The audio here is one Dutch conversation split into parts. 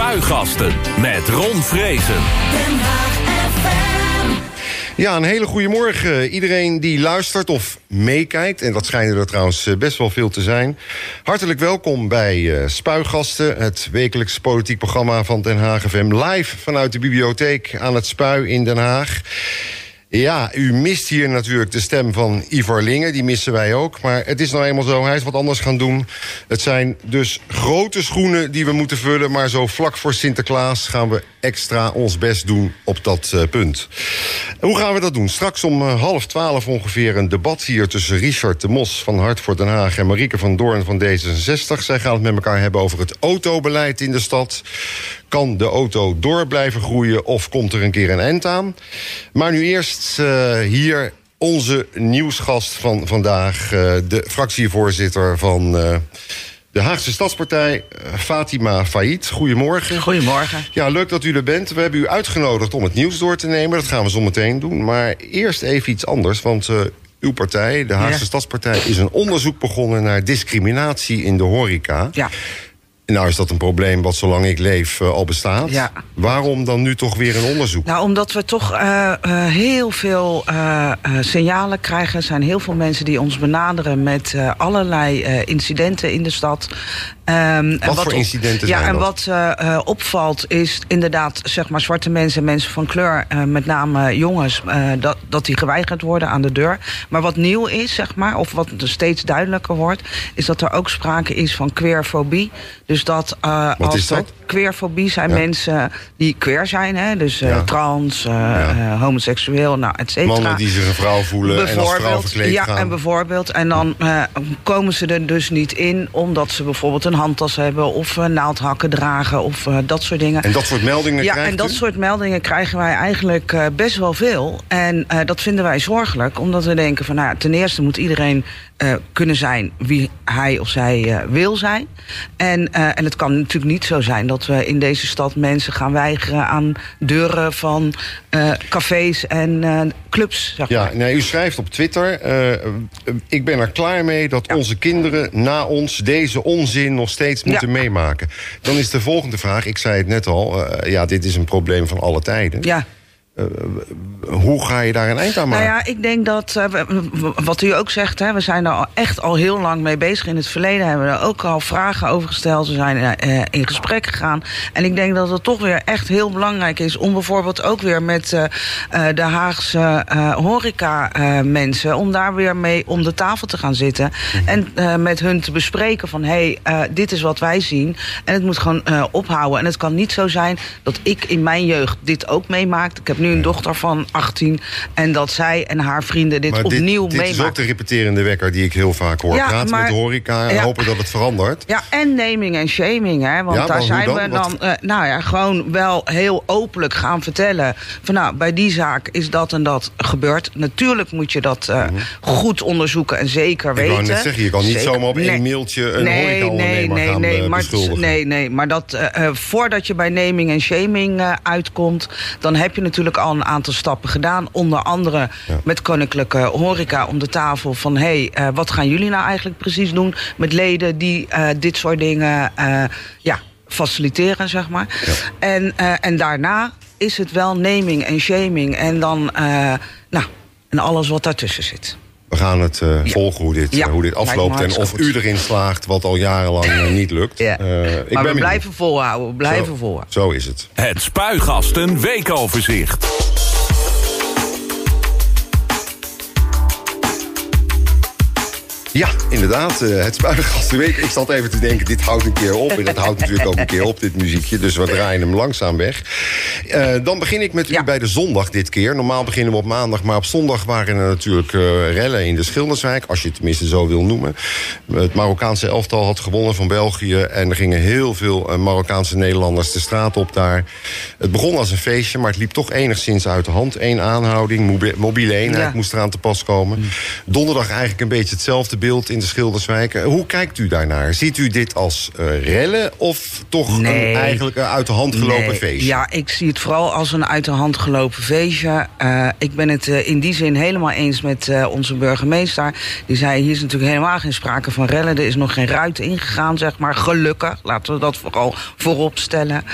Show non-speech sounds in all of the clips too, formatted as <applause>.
Spuigasten met Ron Vrezen. Ja, een hele goede morgen. Iedereen die luistert of meekijkt, en dat schijnen er trouwens eh, best wel veel te zijn. Hartelijk welkom bij uh, Spuigasten, het wekelijks politiek programma van Den Haag FM. Live vanuit de bibliotheek aan het Spui in Den Haag. Ja, u mist hier natuurlijk de stem van Ivar Lingen. Die missen wij ook. Maar het is nou eenmaal zo, hij is wat anders gaan doen. Het zijn dus grote schoenen die we moeten vullen. Maar zo vlak voor Sinterklaas gaan we extra ons best doen op dat uh, punt. hoe gaan we dat doen? Straks om uh, half twaalf ongeveer een debat hier... tussen Richard de Mos van Hart voor Den Haag... en Marieke van Doorn van D66. Zij gaan het met elkaar hebben over het autobeleid in de stad. Kan de auto door blijven groeien of komt er een keer een eind aan? Maar nu eerst uh, hier onze nieuwsgast van vandaag... de fractievoorzitter van... De Haagse Stadspartij, Fatima Faid. Goedemorgen. Goedemorgen. Ja, leuk dat u er bent. We hebben u uitgenodigd om het nieuws door te nemen. Dat gaan we zo meteen doen. Maar eerst even iets anders, want uw partij, de Haagse ja. Stadspartij... is een onderzoek begonnen naar discriminatie in de horeca. Ja. Nou is dat een probleem wat zolang ik leef uh, al bestaat. Ja. Waarom dan nu toch weer een onderzoek? Nou, omdat we toch uh, uh, heel veel signalen krijgen. Er zijn heel veel mensen die ons benaderen met allerlei incidenten in de stad. Um, wat, wat voor incidenten ja, zijn en dat? wat opvalt is inderdaad zeg maar zwarte mensen, mensen van kleur, met name jongens, dat, dat die geweigerd worden aan de deur. Maar wat nieuw is, zeg maar, of wat steeds duidelijker wordt, is dat er ook sprake is van queerfobie. Dus dat uh, Wat als dat? queerfobie zijn Ja. mensen die queer zijn, hè? dus uh, Ja. trans, uh, Ja. uh, homoseksueel, nou, et cetera. Mannen die zich een vrouw voelen en als vrouw verkleed ja, gaan. en bijvoorbeeld. En dan komen ze er dus niet in omdat ze bijvoorbeeld een handtas hebben of naaldhakken dragen of dat soort dingen. En dat soort meldingen Ja, en dat u? soort meldingen krijgen wij eigenlijk best wel veel. En dat vinden wij zorgelijk, omdat we denken van, nou, ten eerste moet iedereen uh, kunnen zijn wie hij of zij uh, wil zijn. En, uh, en het kan natuurlijk niet zo zijn dat we in deze stad mensen gaan weigeren aan deuren van cafés en clubs. Zeg Ja, maar. nee, u schrijft op Twitter... ik ben er klaar mee dat Ja. onze kinderen na ons deze onzin nog steeds moeten Ja. meemaken. Dan is de volgende vraag, ik zei het net al... ja, dit is een probleem van alle tijden. Ja. Hoe ga je daar een eind aan Nou maken? ja, ik denk dat, uh, w- wat u ook zegt, hè, we zijn er echt al heel lang mee bezig. In het verleden hebben we er ook al vragen over gesteld. We zijn uh, in gesprek gegaan. En ik denk dat het toch weer echt heel belangrijk is om bijvoorbeeld ook weer met uh, de Haagse uh, horeca uh, mensen, om daar weer mee om de tafel te gaan zitten. Mhm. En met hun te bespreken van hé, hey, dit is wat wij zien. En het moet gewoon ophouden. En het kan niet zo zijn dat ik in mijn jeugd dit ook meemaak. Ik heb nu een dochter van 18 en dat zij en haar vrienden dit maar dit, opnieuw dit is ook meemaken. de repeterende wekker die ik heel vaak hoor. Ja, maar- met de horeca en Ja. hopen dat het verandert. Ja, en naming en shaming, hè? Want Ja, daar maar zijn dan? we dan, uh, nou ja, gewoon wel heel openlijk gaan vertellen. Van nou, bij die zaak is dat en dat gebeurd. Natuurlijk moet je dat uh, goed onderzoeken en zeker Mhm. Ik weten. wou net zeggen, je kan niet Zeker. zomaar op één Nee. mailtje een nee, nee, nee, gaan nee, eh, maar, beschuldigen. Nee, nee, maar dat, uh, voordat je bij naming en shaming uitkomt... dan heb je natuurlijk al een aantal stappen gedaan. Onder andere Ja. met Koninklijke Horeca om de tafel van... hé, hey, uh, wat gaan jullie nou eigenlijk precies doen met leden die uh, dit soort dingen... Uh, ja, faciliteren, zeg maar. Ja. En, en daarna is het wel naming en shaming. En dan, nou, en alles wat daartussen zit. We gaan het uh, Ja. volgen hoe dit, Ja, uh, hoe dit afloopt en of goed. u erin slaagt wat al jarenlang uh, niet lukt. Ja. Uh, ik maar ben we blijven volhouden, we blijven Zo, volhouden. Zo is het. Het Spuigasten Weekoverzicht. Ja, inderdaad. Uh, het spuigastenweek. Ik zat even te denken, dit houdt een keer op. En dat houdt natuurlijk ook een keer op, dit muziekje. Dus we draaien hem langzaam weg. Uh, dan begin ik met u Ja. bij de zondag dit keer. Normaal beginnen we op maandag. Maar op zondag waren er natuurlijk uh, rellen in de Schilderswijk. Als je het tenminste zo wil noemen. Het Marokkaanse elftal had gewonnen van België. En er gingen heel veel Marokkaanse Nederlanders de straat op daar. Het begon als een feestje, maar het liep toch enigszins uit de hand. Eén aanhouding, mobi- mobiele eenheid Ja. moest eraan te pas komen. Donderdag eigenlijk een beetje hetzelfde beeld. In de Schilderswijk. Eh, Hoe kijkt u daarnaar? Ziet u dit als eh, rellen of toch Nee. een eigenlijk een uit de hand gelopen Nee, feestje? Ja, ik zie het vooral als een uit de hand gelopen feestje. Eh, ik ben het eh, in die zin helemaal eens met eh, onze burgemeester. Die zei, hier is natuurlijk helemaal geen sprake van rellen. Er is nog geen ruit ingegaan, zeg maar. Gelukkig, laten we dat vooral voorop stellen.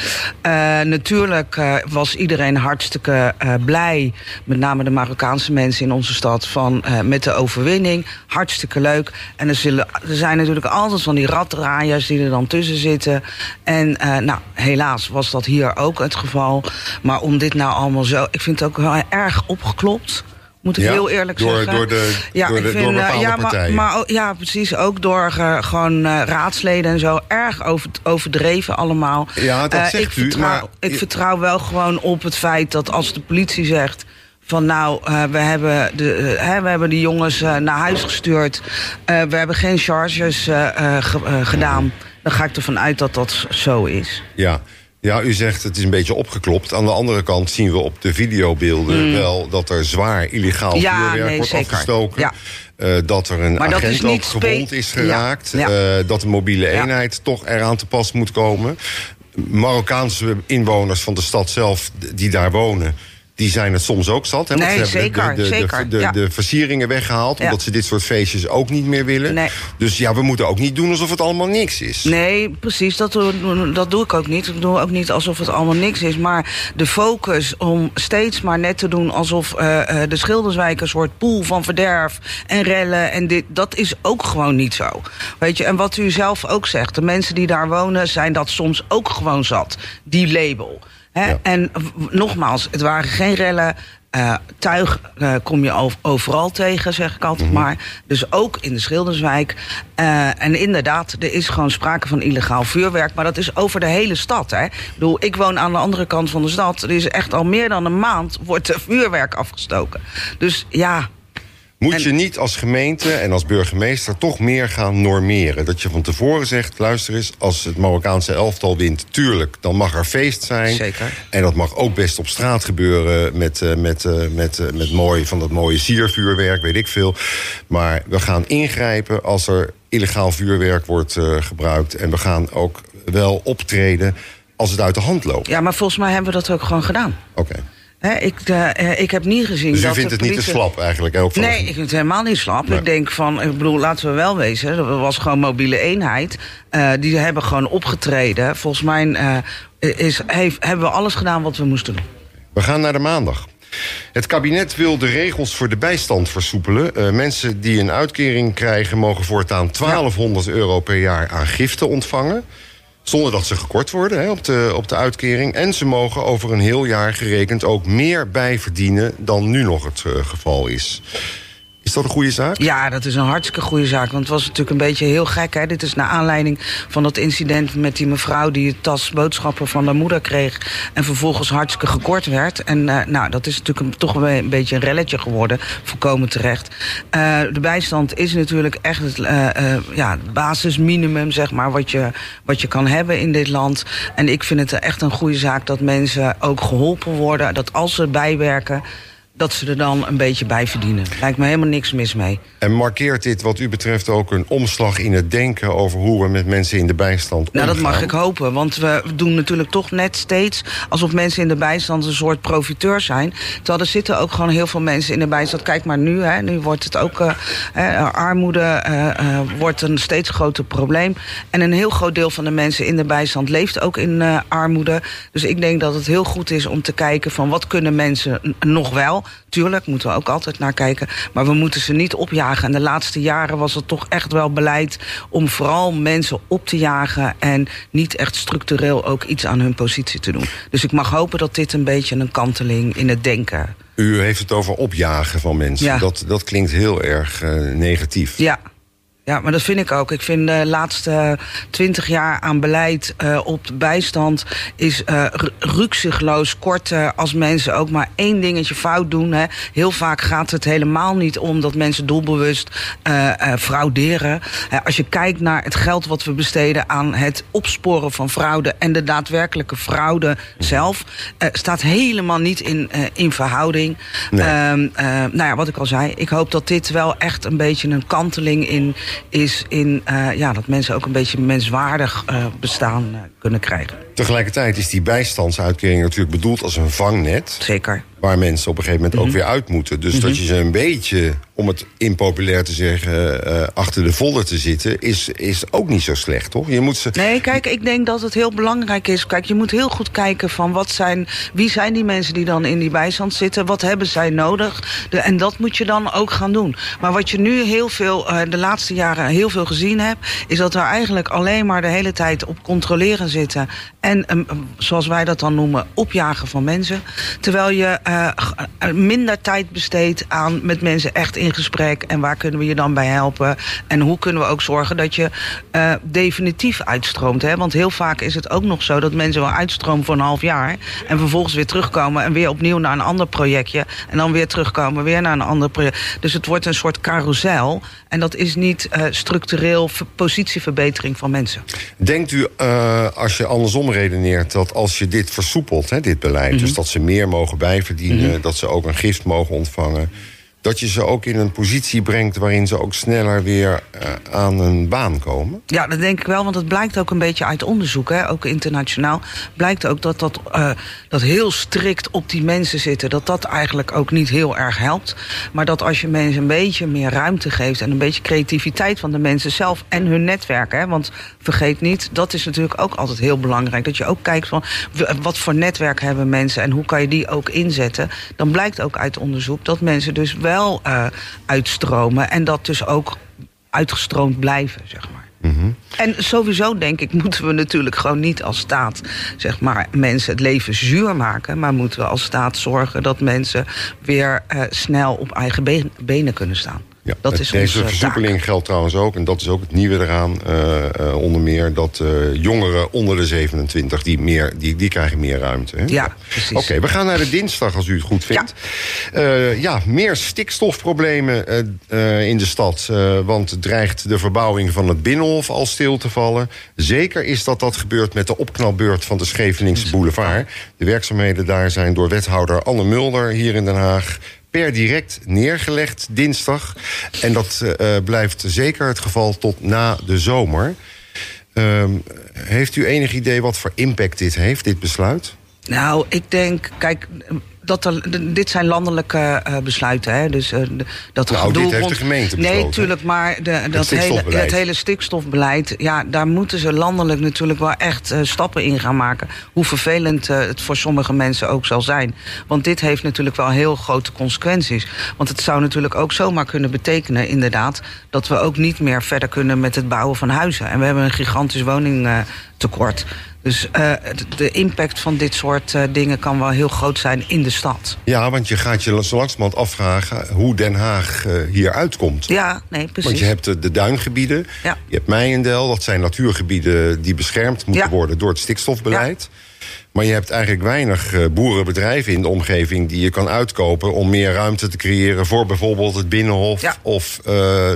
Eh, natuurlijk eh, was iedereen hartstikke eh, blij. Met name de Marokkaanse mensen in onze stad. Van, eh, met de overwinning. Hartstikke leuk. En er, zullen, er zijn natuurlijk altijd van die raddraaiers die er dan tussen zitten. En eh, nou, helaas was dat hier ook het geval. Maar om dit nou allemaal zo... Ik vind het ook wel erg opgeklopt. Moet ik Ja, heel eerlijk door- zeggen. door de- door de- door eh, bepaalde ja, maar, partijen. maar ook- ja, precies. Ook door eh, gewoon raadsleden en zo. Erg over, overdreven allemaal. Ja, dat Eh, zegt ik u, Vertrouw, maar- Ik vertrouw wel gewoon op het feit dat als de politie zegt... van nou, eh, we, hebben de, eh, hè, we hebben de jongens eh, naar huis gestuurd. We hebben geen charges ge- gedaan. Dan ga ik ervan uit dat dat zo is. Ja. Ja, u zegt het is een beetje opgeklopt. Aan de andere kant zien we op de videobeelden wel dat er zwaar illegaal. Ja, vuurwerk nee, wordt zeker. afgestoken. Ja. Dat er een Maar agent ook gewond is geraakt. ja. dat de mobiele Ja. eenheid toch eraan te pas moet komen. Marokkaanse inwoners van de stad zelf, die daar wonen... die zijn het soms ook zat. Hè? want Nee, ze zeker, de, de, zeker, de, ja. de versieringen weggehaald... Ja. omdat ze dit soort feestjes ook niet meer willen. Nee. Dus ja, we moeten ook niet doen alsof het allemaal niks is. Nee, precies. Dat doe, dat doe ik ook niet. Ik doe ook niet alsof het allemaal niks is. Maar de focus om steeds maar net te doen alsof eh, eh, de Schilderswijk een soort pool van verderf en rellen en dit, dat is ook gewoon niet zo. Weet je, en wat u zelf ook zegt, de mensen die daar wonen zijn dat soms ook gewoon zat, die label. Hè? Ja. En nogmaals, het waren geen rellen. Eh, tuig eh, kom je ov- overal tegen, zeg ik altijd maar. Dus ook in de Schilderswijk. Eh, en inderdaad, er is gewoon sprake van illegaal vuurwerk. Maar dat is over de hele stad. Hè? Ik bedoel, ik woon aan de andere kant van de stad. Er is echt al meer dan een maand wordt er vuurwerk afgestoken. Dus ja, Moet je niet als gemeente en als burgemeester toch meer gaan normeren? Dat je van tevoren zegt, luister eens, als het Marokkaanse elftal wint... tuurlijk, dan mag er feest zijn. Zeker. En dat mag ook best op straat gebeuren met, eh, met, eh, met, eh, met mooi, van dat mooie siervuurwerk, weet ik veel. Maar we gaan ingrijpen als er illegaal vuurwerk wordt gebruikt. En we gaan ook wel optreden als het uit de hand loopt. ja, maar volgens mij hebben we dat ook gewoon gedaan. Oké. Ik, eh, eh, ik heb niet gezien Dus u dat vindt de het niet te slap eigenlijk? Ook Nee, ik vind het helemaal niet slap. Nee. Ik denk van, ik bedoel, laten we wel wezen. Er was gewoon mobiele eenheid. Eh, die hebben gewoon opgetreden. Volgens mij is, heeft, hebben we alles gedaan wat we moesten doen. We gaan naar de maandag. Het kabinet wil de regels voor de bijstand versoepelen. Mensen die een uitkering krijgen... mogen voortaan 1200 euro per jaar aan giften ontvangen. Zonder dat ze gekort worden op, de, op de uitkering. En ze mogen over een heel jaar gerekend ook meer bijverdienen... dan nu nog het eh, geval is. Is dat een goede zaak? Ja, dat is een hartstikke goede zaak. Want het was natuurlijk een beetje heel gek. Hè? Dit is naar aanleiding van dat incident met die mevrouw... die het tas boodschappen van haar moeder kreeg... en vervolgens hartstikke gekort werd. En eh, nou, dat is natuurlijk een, toch een beetje een relletje geworden. Volkomen terecht. Eh, de bijstand is natuurlijk echt het, eh, ja, basisminimum, zeg maar... Wat je, wat je kan hebben in dit land. En ik vind het echt een goede zaak dat mensen ook geholpen worden. Dat als ze bijwerken dat ze er dan een beetje bij verdienen. Lijkt me helemaal niks mis mee. En markeert dit wat u betreft ook een omslag in het denken... over hoe we met mensen in de bijstand Nou, dat omgaan? mag ik hopen. Want we doen natuurlijk toch net steeds... alsof mensen in de bijstand een soort profiteur zijn. Terwijl er zitten ook gewoon heel veel mensen in de bijstand. Kijk maar nu, hè, nu wordt het ook... eh, armoede eh, eh, wordt een steeds groter probleem. En een heel groot deel van de mensen in de bijstand... leeft ook in armoede. Dus ik denk dat het heel goed is om te kijken... van wat kunnen mensen nog wel... Tuurlijk, moeten we ook altijd naar kijken. Maar we moeten ze niet opjagen. En de laatste jaren was het toch echt wel beleid om vooral mensen op te jagen. En niet echt structureel ook iets aan hun positie te doen. Dus ik mag hopen dat dit een beetje een kanteling in het denken. U heeft het over opjagen van mensen. Ja. Dat, dat klinkt heel erg eh, negatief. Ja. Ja, maar dat vind ik ook. Ik vind de laatste twintig jaar aan beleid uh, op de bijstand is uh, rukzichtloos kort uh, als mensen ook maar één dingetje fout doen. Hè. Heel vaak gaat het helemaal niet om dat mensen doelbewust frauderen. als je kijkt naar het geld wat we besteden aan het opsporen van fraude en de daadwerkelijke fraude zelf, staat helemaal niet in, in verhouding. Nee. nou ja, wat ik al zei, ik hoop dat dit wel echt een beetje een kanteling in is in uh, ja, dat mensen ook een beetje menswaardig uh, bestaan uh, kunnen krijgen. Tegelijkertijd is die bijstandsuitkering natuurlijk bedoeld als een vangnet. Zeker waar mensen op een gegeven moment ook Mhm. weer uit moeten. Dus dat je ze een beetje, om het impopulair te zeggen, uh, achter de volle te zitten, is, is ook niet zo slecht, toch? Je moet ze... Nee, kijk, ik denk dat het heel belangrijk is. Kijk, je moet heel goed kijken van wat zijn, wie zijn die mensen die dan in die bijstand zitten, wat hebben zij nodig? De, en dat moet je dan ook gaan doen. Maar wat je nu heel veel, uh, de laatste jaren heel veel gezien hebt, is dat er eigenlijk alleen maar de hele tijd op controleren zitten. En um, zoals wij dat dan noemen, opjagen van mensen. Terwijl je uh, minder tijd besteedt aan met mensen echt in gesprek. En waar kunnen we je dan bij helpen? En hoe kunnen we ook zorgen dat je uh, definitief uitstroomt? Hè? Want heel vaak is het ook nog zo dat mensen wel uitstromen voor een half jaar. En vervolgens weer terugkomen en weer opnieuw naar een ander projectje. En dan weer terugkomen, weer naar een ander project. Dus het wordt een soort carousel. En dat is niet uh, structureel positieverbetering van mensen. Denkt u, als je andersom redeneert, dat als je dit versoepelt, hè, dit beleid, mm -hmm. dus dat ze meer mogen bijverdienen, mm -hmm. dat ze ook een gift mogen ontvangen, dat je ze ook in een positie brengt waarin ze ook sneller weer uh, aan een baan komen? Ja, dat denk ik wel, want het blijkt ook een beetje uit onderzoek, hè, ook internationaal, blijkt ook dat dat, uh, dat heel strikt op die mensen zitten, dat dat eigenlijk ook niet heel erg helpt. Maar dat als je mensen een beetje meer ruimte geeft en een beetje creativiteit van de mensen zelf en hun netwerk, hè, want vergeet niet, dat is natuurlijk ook altijd heel belangrijk, dat je ook kijkt van wat voor netwerk hebben mensen en hoe kan je die ook inzetten. Dan blijkt ook uit onderzoek dat mensen dus wel wel uh, uitstromen en dat dus ook uitgestroomd blijven, zeg maar. Mm -hmm. En sowieso denk ik <laughs> moeten we natuurlijk gewoon niet als staat zeg maar mensen het leven zuur maken, maar moeten we als staat zorgen dat mensen weer uh, snel op eigen benen kunnen staan. Ja, dat is deze versoepeling taak. geldt trouwens ook, en dat is ook het nieuwe eraan, uh, uh, onder meer dat uh, jongeren onder de 27, die, meer, die, die krijgen meer ruimte. Hè? Ja, precies. Oké, okay, we gaan naar de dinsdag als u het goed vindt. Ja, ja meer stikstofproblemen in de stad, want dreigt de verbouwing van het Binnenhof al stil te vallen. Zeker is dat dat gebeurt met de opknapbeurt van de Scheveningse Boulevard. De werkzaamheden daar zijn door wethouder Anne Mulder hier in Den Haag per direct neergelegd dinsdag. En dat uh, blijft zeker het geval tot na de zomer. Uh, heeft u enig idee wat voor impact dit heeft, dit besluit? Nou, ik denk, kijk, dat er, dit zijn landelijke uh, besluiten. Hè? Dus, uh, dat nou, dit heeft de gemeente besloten. Nee, natuurlijk, maar de, dat, hele, het hele stikstofbeleid... ja, daar moeten ze landelijk natuurlijk wel echt uh, stappen in gaan maken. Hoe vervelend het voor sommige mensen ook zal zijn. Want dit heeft natuurlijk wel heel grote consequenties. Want het zou natuurlijk ook zomaar kunnen betekenen, inderdaad... dat we ook niet meer verder kunnen met het bouwen van huizen. En we hebben een gigantisch woningtekort... Dus uh, de impact van dit soort uh, dingen kan wel heel groot zijn in de stad. Ja, want je gaat je zo langzamerhand afvragen hoe Den Haag uh, hier uitkomt. Ja, nee, precies. Want je hebt de, de duingebieden, ja. je hebt Meijendel. Dat zijn natuurgebieden die beschermd moeten ja. worden door het stikstofbeleid. Ja. Maar je hebt eigenlijk weinig uh, boerenbedrijven in de omgeving die je kan uitkopen om meer ruimte te creëren voor bijvoorbeeld het Binnenhof ja. of uh,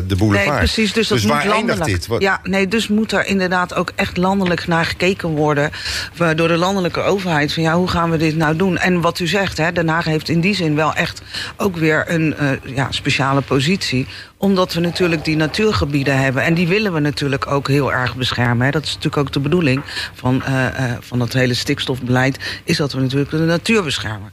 de boulevard. Nee, precies. Dus, dat dus moet landelijk. eindigt dit? Wat... Ja, nee, dus moet er inderdaad ook echt landelijk naar gekeken worden door de landelijke overheid. Van ja, hoe gaan we dit nou doen? En wat u zegt, hè, Den Haag heeft in die zin wel echt ook weer een uh, ja, speciale positie omdat we natuurlijk die natuurgebieden hebben. En die willen we natuurlijk ook heel erg beschermen. Hè. Dat is natuurlijk ook de bedoeling van, uh, uh, van het hele stikstofbeleid. Is dat we natuurlijk de natuur beschermen.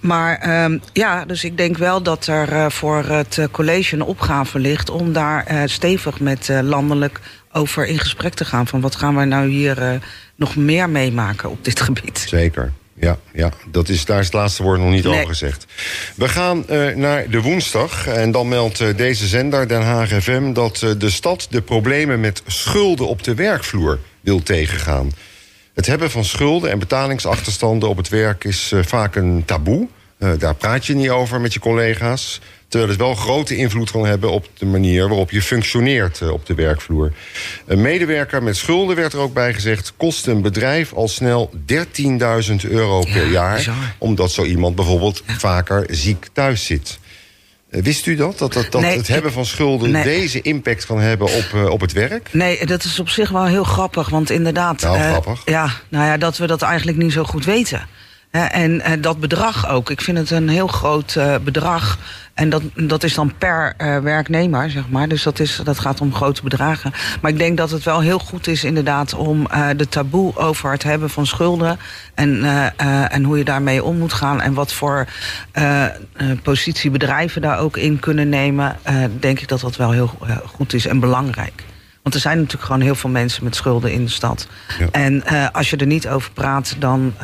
Maar uh, ja, dus ik denk wel dat er uh, voor het college een opgave ligt... om daar stevig met landelijk over in gesprek te gaan. Van wat gaan wij nou hier nog meer meemaken op dit gebied. Zeker. Ja, ja dat is, daar is het laatste woord nog niet Nee. over gezegd. We gaan uh, naar de woensdag. En dan meldt uh, deze zender, Den Haag FM... dat uh, de stad de problemen met schulden op de werkvloer wil tegengaan. Het hebben van schulden en betalingsachterstanden op het werk... is vaak een taboe. daar praat je niet over met je collega's. Terwijl het wel grote invloed kan hebben op de manier waarop je functioneert eh, op de werkvloer. Een medewerker met schulden werd er ook bij gezegd, kost een bedrijf al snel 13.000 euro per jaar. bizar. Omdat zo iemand bijvoorbeeld vaker ziek thuis zit. Eh, Wist u dat? Dat, dat, dat Nee, het hebben van schulden nee. deze impact kan hebben op, eh, op het werk? Nee, dat is op zich wel heel grappig, want inderdaad... Nou, grappig. Ja, nou ja, dat we dat eigenlijk niet zo goed weten. En eh, dat bedrag ook. Ik vind het een heel groot eh, bedrag. En dat, dat is dan per eh, werknemer, zeg maar. Dus dat, is, dat gaat om grote bedragen. Maar ik denk dat het wel heel goed is inderdaad... om de taboe over het hebben van schulden... En, en hoe je daarmee om moet gaan... en wat voor positie bedrijven daar ook in kunnen nemen... denk ik dat dat wel heel goed is en belangrijk. Want er zijn natuurlijk gewoon heel veel mensen met schulden in de stad. Ja. En als je er niet over praat, dan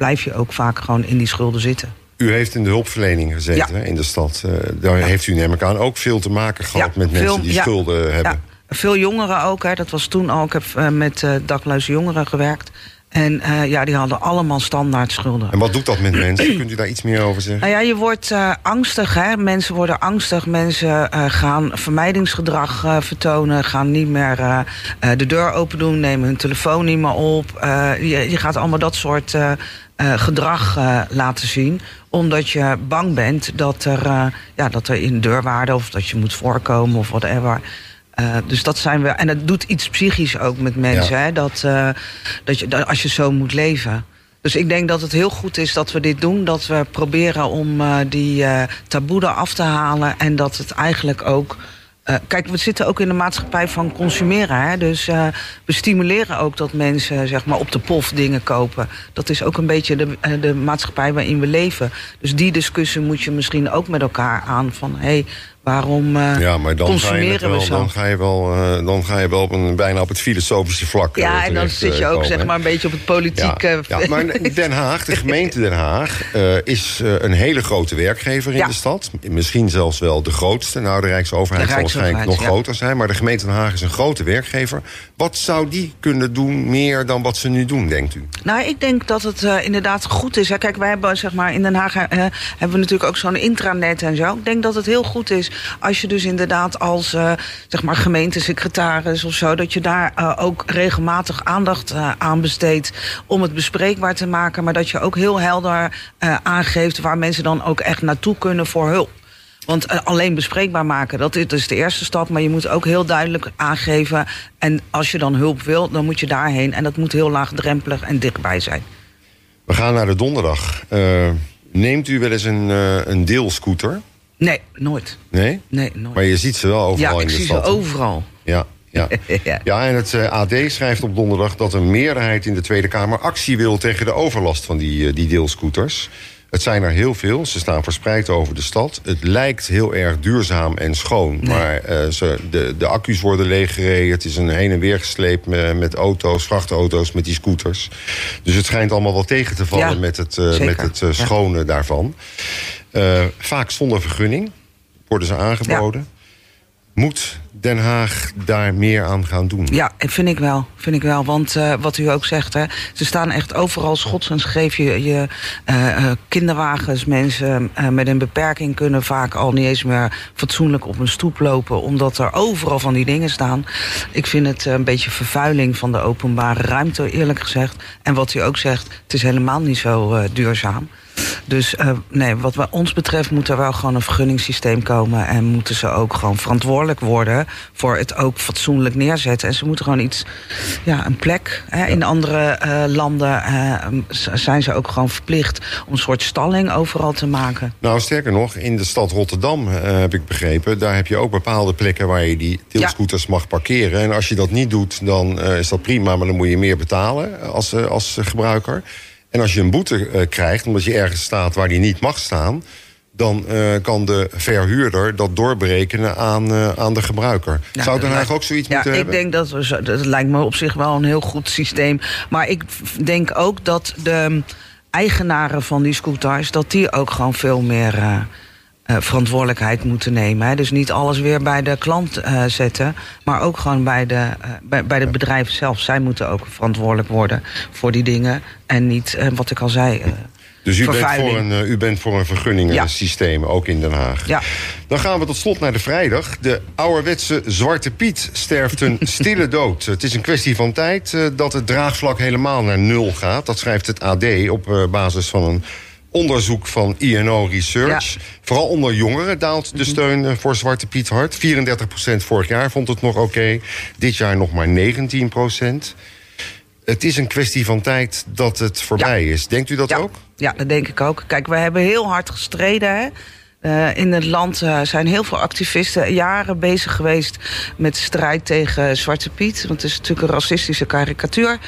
blijf je ook vaak gewoon in die schulden zitten. U heeft in de hulpverlening gezeten Ja. in de stad. Eh, daar heeft u neem ik aan ook veel te maken gehad met mensen veel- die schulden hebben. Ja, veel jongeren ook, hè, dat was toen al. Ik heb eh, met eh, dakloze jongeren gewerkt. En ja, die hadden allemaal standaard schulden. En wat doet dat met mensen? <clears throat> Kunt u daar iets meer over zeggen? Nou ja, je wordt angstig. Hè? Mensen worden angstig. Mensen gaan vermijdingsgedrag vertonen. Gaan niet meer de deur open doen. Nemen hun telefoon niet meer op. Je, je gaat allemaal dat soort eh, gedrag eh, laten zien. Omdat je bang bent dat er, eh, ja, dat er in deurwaarde... of dat je moet voorkomen of whatever... Dus dat zijn we. En het doet iets psychisch ook met mensen. Ja. Hè? Dat, dat je, dat als je zo moet leven. Dus ik denk dat het heel goed is dat we dit doen. Dat we proberen om die taboe af te halen. En dat het eigenlijk ook. Eh, kijk, we zitten ook in de maatschappij van consumeren. Hè? Dus eh, we stimuleren ook dat mensen zeg maar, op de pof dingen kopen. Dat is ook een beetje de, eh, de maatschappij waarin we leven. Dus die discussie moet je misschien ook met elkaar aan. Van hey, waarom eh, Ja, maar dan ga, je consumeren we wel, zo? dan ga je wel, eh, dan ga je wel op een, bijna op het filosofische vlak. eh, Ja, en dan zit je eh, ook komen, zeg maar een beetje op het politieke... Ja, ja, <laughs> maar Den Haag, de gemeente Den Haag, eh, is eh, een hele grote werkgever in de stad. Misschien zelfs wel de grootste. Nou, de Rijksoverheid De zal waarschijnlijk nog groter zijn. Maar de gemeente Den Haag is een grote werkgever. Wat zou die kunnen doen meer dan wat ze nu doen, denkt u? Nou, ik denk dat het eh, inderdaad goed is. Hè. Kijk, wij hebben zeg maar in Den Haag eh, hebben we natuurlijk ook zo'n intranet en zo. Ik denk dat het heel goed is als je dus inderdaad als eh, zeg maar gemeentesecretaris of zo, dat je daar eh, ook regelmatig aandacht eh, aan besteedt om het bespreekbaar te maken, maar dat je ook heel helder aangeeft waar mensen dan ook echt naartoe kunnen voor hulp. Want alleen bespreekbaar maken, dat is dus de eerste stap. Maar je moet ook heel duidelijk aangeven. En als je dan hulp wil, dan moet je daarheen. En dat moet heel laagdrempelig en dichtbij zijn. We gaan naar de donderdag. Neemt u wel eens een, een deelscooter? Nee, nooit. Nee? Nee, nooit. Maar je ziet ze wel overal ja, in ik de zie ze stad. hè? overal. Ja, ja. <laughs> Ja. ja, en het eh, AD schrijft op donderdag dat een meerderheid in de Tweede Kamer actie wil tegen de overlast van die, eh, die deelscooters. Het zijn er heel veel, ze staan verspreid over de stad. Het lijkt heel erg duurzaam en schoon, maar eh, ze, de, de accu's worden leeggereden. Het is een heen en weer gesleept met, met auto's, vrachtauto's, met die scooters. Dus het schijnt allemaal wel tegen te vallen Ja, met het, eh, met het eh, Ja. schone daarvan. Vaak zonder vergunning worden ze aangeboden. Moet Den Haag daar meer aan gaan doen? Ja, vind ik wel. Vind ik wel. Want eh, wat u ook zegt, hè, ze staan echt overal schots en scheef. Je, je eh, eh, kinderwagens, mensen met een beperking kunnen vaak al niet eens meer fatsoenlijk op een stoep lopen. Omdat er overal van die dingen staan. Ik vind het een beetje vervuiling van de openbare ruimte, eerlijk gezegd. En wat u ook zegt, het is helemaal niet zo duurzaam. Dus eh, nee, wat ons betreft moet er wel gewoon een vergunningssysteem komen. En moeten ze ook gewoon verantwoordelijk worden voor het ook fatsoenlijk neerzetten. En ze moeten gewoon iets, ja, een plek. Hè. In andere eh, landen eh, zijn ze ook gewoon verplicht om een soort stalling overal te maken. Nou, sterker nog, in de stad Rotterdam heb ik begrepen... daar heb je ook bepaalde plekken waar je die deelscooters mag parkeren. En als je dat niet doet, dan is dat prima... maar dan moet je meer betalen als, als gebruiker. En als je een boete eh, krijgt, omdat je ergens staat waar die niet mag staan... dan eh, kan de verhuurder dat doorberekenen aan, eh, aan de gebruiker. Ja, Zou Den Haag lijkt- ook zoiets ja, moeten ik hebben? denk dat we zo, dat lijkt me op zich wel een heel goed systeem. Maar ik denk ook dat de eigenaren van die scooters, dat die ook gewoon veel meer verantwoordelijkheid moeten nemen. Hè. Dus niet alles weer bij de klant eh, zetten, maar ook gewoon bij, de, eh, bij, bij het bedrijf zelf. Zij moeten ook verantwoordelijk worden voor die dingen. En niet, eh, wat ik al zei. eh, Dus u bent, voor een, eh, u bent voor een vergunningensysteem, ook in Den Haag. Ja. Dan gaan we tot slot naar de vrijdag. De ouderwetse Zwarte Piet sterft een <laughs> stille dood. Het is een kwestie van tijd uh, dat het draagvlak helemaal naar nul gaat. Dat schrijft het AD op uh, basis van een onderzoek van INO Research. Ja. Vooral onder jongeren daalt de steun uh, voor Zwarte Piet hard. 34% vorig jaar vond het nog oké. Okay. Dit jaar nog maar 19% het is een kwestie van tijd dat het voorbij ja. is. Denkt u dat ja. ook? Ja, dat denk ik ook. Kijk, we hebben heel hard gestreden. Hè? Uh, in het land uh, zijn heel veel activisten jaren bezig geweest met strijd tegen Zwarte Piet. Want het is natuurlijk een racistische karikatuur.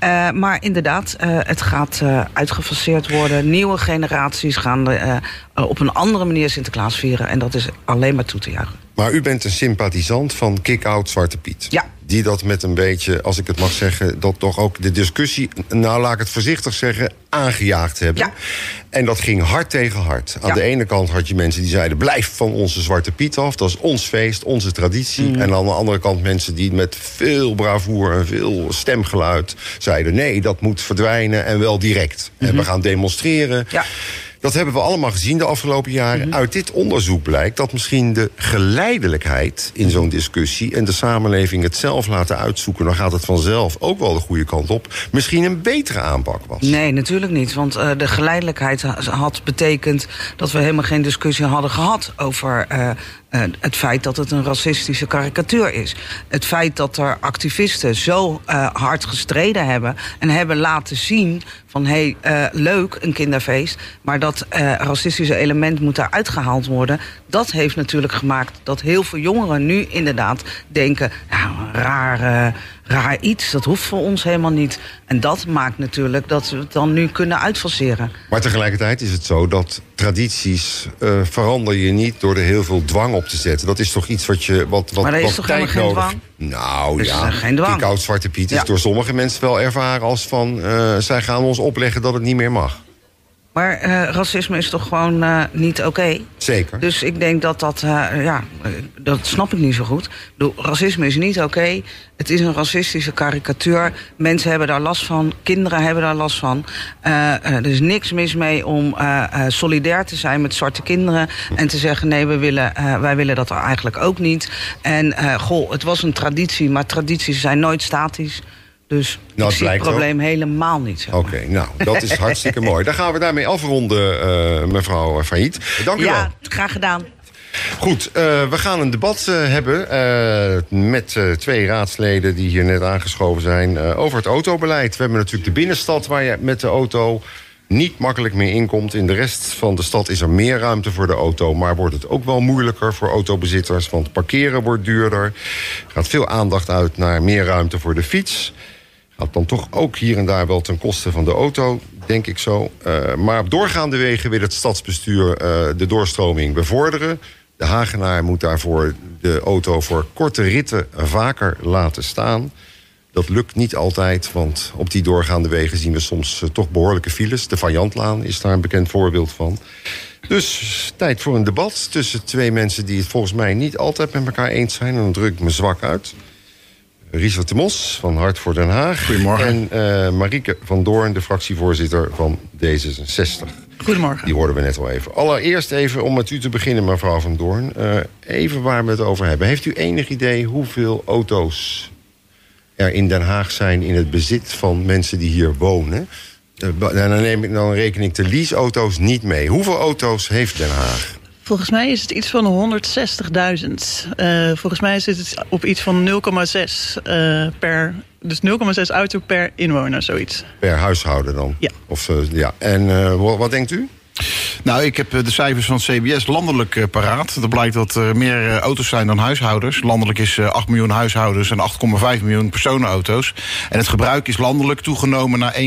Uh, maar inderdaad, het gaat uitgefaseerd worden. Nieuwe generaties gaan op een andere manier Sinterklaas vieren. En dat is alleen maar toe te juichen. Maar u bent een sympathisant van Kick-Out Zwarte Piet. Ja. Die dat met een beetje, als ik het mag zeggen, dat toch ook de discussie, nou laat ik het voorzichtig zeggen, aangejaagd hebben. Ja. En dat ging hard tegen hard. Aan Ja. de ene kant had je mensen die zeiden: blijf van onze Zwarte Piet af, dat is ons feest, onze traditie. Mhm. En aan de andere kant mensen die met veel bravoer en veel stemgeluid zeiden: nee, dat moet verdwijnen en wel direct. En we gaan demonstreren. Mhm. Ja. Dat hebben we allemaal gezien de afgelopen jaren. Mhm. Uit dit onderzoek blijkt dat misschien de geleidelijkheid in zo'n discussie en de samenleving het zelf laten uitzoeken, dan gaat het vanzelf ook wel de goede kant op. Misschien een betere aanpak was. Nee, natuurlijk niet. Want uh, de geleidelijkheid had betekend dat we helemaal geen discussie hadden gehad over uh, uh, het feit dat het een racistische karikatuur is. Het feit dat er activisten zo uh, hard gestreden hebben en hebben laten zien van hé, hey, uh, leuk, een kinderfeest, maar dat racistische element moet daaruit gehaald worden. Dat heeft natuurlijk gemaakt dat heel veel jongeren nu inderdaad denken, nou, raar, uh, raar iets, dat hoeft voor ons helemaal niet. En dat maakt natuurlijk dat we het dan nu kunnen uitfaseren. Maar tegelijkertijd is het zo dat tradities uh, verander je niet door er heel veel dwang op te zetten. Dat is toch iets wat je wat, wat, maar er is toch tijd geen nodig. Dwang? Nou dus ja, geen dwang. die koud zwarte Piet is ja. door sommige mensen wel ervaren als van uh, zij gaan ons opleggen dat het niet meer mag. Maar uh, racisme is toch gewoon uh, niet oké? Okay? Zeker. Dus ik denk dat dat, uh, ja, dat snap ik niet zo goed. Ik bedoel, racisme is niet oké. Okay. Het is een racistische karikatuur. Mensen hebben daar last van. Kinderen hebben daar last van. Er is niks mis mee om solidair te zijn met zwarte kinderen. En te zeggen, nee, we willen, wij willen dat eigenlijk ook niet. En goh, het was een traditie. Maar tradities zijn nooit statisch. Dus nou, ik zie het probleem ook. helemaal niet. Zeg Oké, okay, nou, dat is hartstikke <laughs> mooi. Dan gaan we daarmee afronden, uh, mevrouw Failliet. Dank u ja, wel. Ja, graag gedaan. Goed, uh, we gaan een debat uh, hebben uh, met twee raadsleden die hier net aangeschoven zijn over het autobeleid. We hebben natuurlijk de binnenstad waar je met de auto niet makkelijk meer inkomt. In de rest van de stad is er meer ruimte voor de auto, maar wordt het ook wel moeilijker voor autobezitters, want parkeren wordt duurder. Er gaat veel aandacht uit naar meer ruimte voor de fiets gaat dan toch ook hier en daar wel ten koste van de auto, denk ik zo. Uh, maar op doorgaande wegen wil het stadsbestuur uh, de doorstroming bevorderen. De Hagenaar moet daarvoor de auto voor korte ritten vaker laten staan. Dat lukt niet altijd, want op die doorgaande wegen zien we soms uh, toch behoorlijke files. De Variantlaan is daar een bekend voorbeeld van. Dus tijd voor een debat tussen twee mensen die het volgens mij niet altijd met elkaar eens zijn. En dan druk ik me zwak uit. Richard de Mos van Hart voor Den Haag. Goedemorgen. En uh, Marieke van Doorn, de fractievoorzitter van D66. Goedemorgen. Die hoorden we net al even. Allereerst even om met u te beginnen, mevrouw van Doorn. Uh, even waar we het over hebben. Heeft u enig idee hoeveel auto's er in Den Haag zijn... in het bezit van mensen die hier wonen? Uh, dan, neem ik, dan reken ik de leaseauto's niet mee. Hoeveel auto's heeft Den Haag? Volgens mij is het iets van 160.000. Uh, volgens mij zit het op iets van 0,6 uh, per. Dus 0,6 auto per inwoner, zoiets. Per huishouden dan? Ja. Of, uh, ja. En wat denkt u? Nou, ik heb de cijfers van CBS landelijk uh, paraat. Er blijkt dat er meer uh, auto's zijn dan huishoudens. Landelijk is uh, 8 miljoen huishoudens en 8,5 miljoen personenauto's. En het gebruik is landelijk toegenomen naar 1,1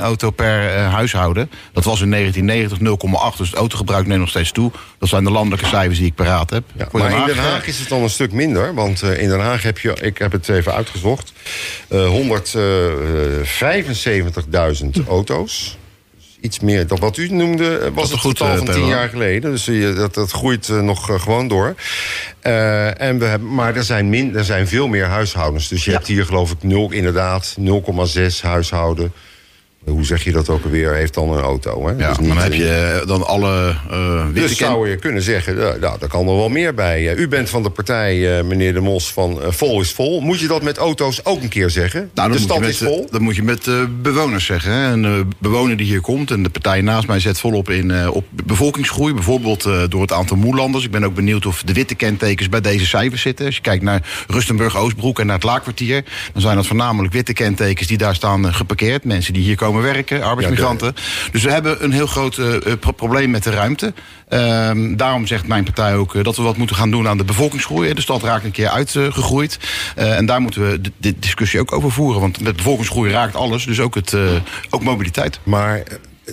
auto per huishouden. Dat was in 1990 0,8, dus het autogebruik neemt nog steeds toe. Dat zijn de landelijke cijfers die ik paraat heb. Ja, maar Den in Den Haag is het dan een stuk minder. Want in Den Haag heb je, ik heb het even uitgezocht... Uh, 175.000 auto's iets meer. Dat wat u noemde was het goed, totaal van uh, tien jaar geleden. Dus uh, dat, dat groeit nog gewoon door. Uh, en we hebben, maar er zijn, min, er zijn veel meer huishoudens. Dus je ja. hebt hier geloof ik 0, inderdaad 0,6 huishouden. Hoe zeg je dat ook alweer, heeft dan een auto. Hè? Ja, Dus niet dan heb je eh, dan alle witte Dus zou je kunnen zeggen, nou, daar kan er wel meer bij. U bent van de partij, eh, meneer De Mos, van vol is vol. Moet je dat met auto's ook een keer zeggen? Nou, de stad is vol? Dat moet je met bewoners zeggen. Hè. Een bewoner die hier komt en de partij naast mij zet volop in op bevolkingsgroei. Bijvoorbeeld door het aantal moerlanders. Ik ben ook benieuwd of de witte kentekens bij deze cijfers zitten. Als je kijkt naar Rustenburg, Oostbroek en naar het Laakkwartier... dan zijn dat voornamelijk witte kentekens die daar staan geparkeerd. Mensen die hier komen werken, arbeidsmigranten. Dus we hebben een heel groot eh, eh, pro- probleem met de ruimte. Ehm, daarom zegt mijn partij ook eh, dat we wat moeten gaan doen aan de bevolkingsgroei. De stad raakt een keer uitgegroeid. En daar moeten we de, discussie ook over voeren. Want met bevolkingsgroei raakt alles, dus ook, het, ook mobiliteit. Maar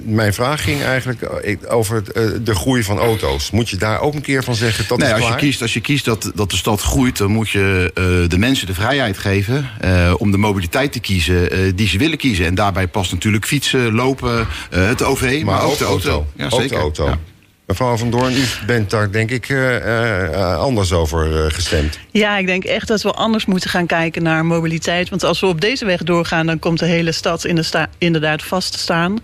mijn vraag ging eigenlijk eh, over het, eh, de groei van auto's. Moet je daar ook een keer van zeggen, dat Nee, is als je kiest, als je kiest dat, dat de stad groeit, dan moet je eh, de mensen de vrijheid geven eh, om de mobiliteit te kiezen eh, die ze willen kiezen. En daarbij past natuurlijk fietsen, lopen, eh, het OV, maar, ook de auto. Ja, ook zeker. de auto. Ja. Mevrouw Van Doorn, u bent daar denk ik anders over gestemd. Ja, ik denk echt dat we anders moeten gaan kijken naar mobiliteit. Want als we op deze weg doorgaan, dan komt de hele stad in de sta- inderdaad vast te staan.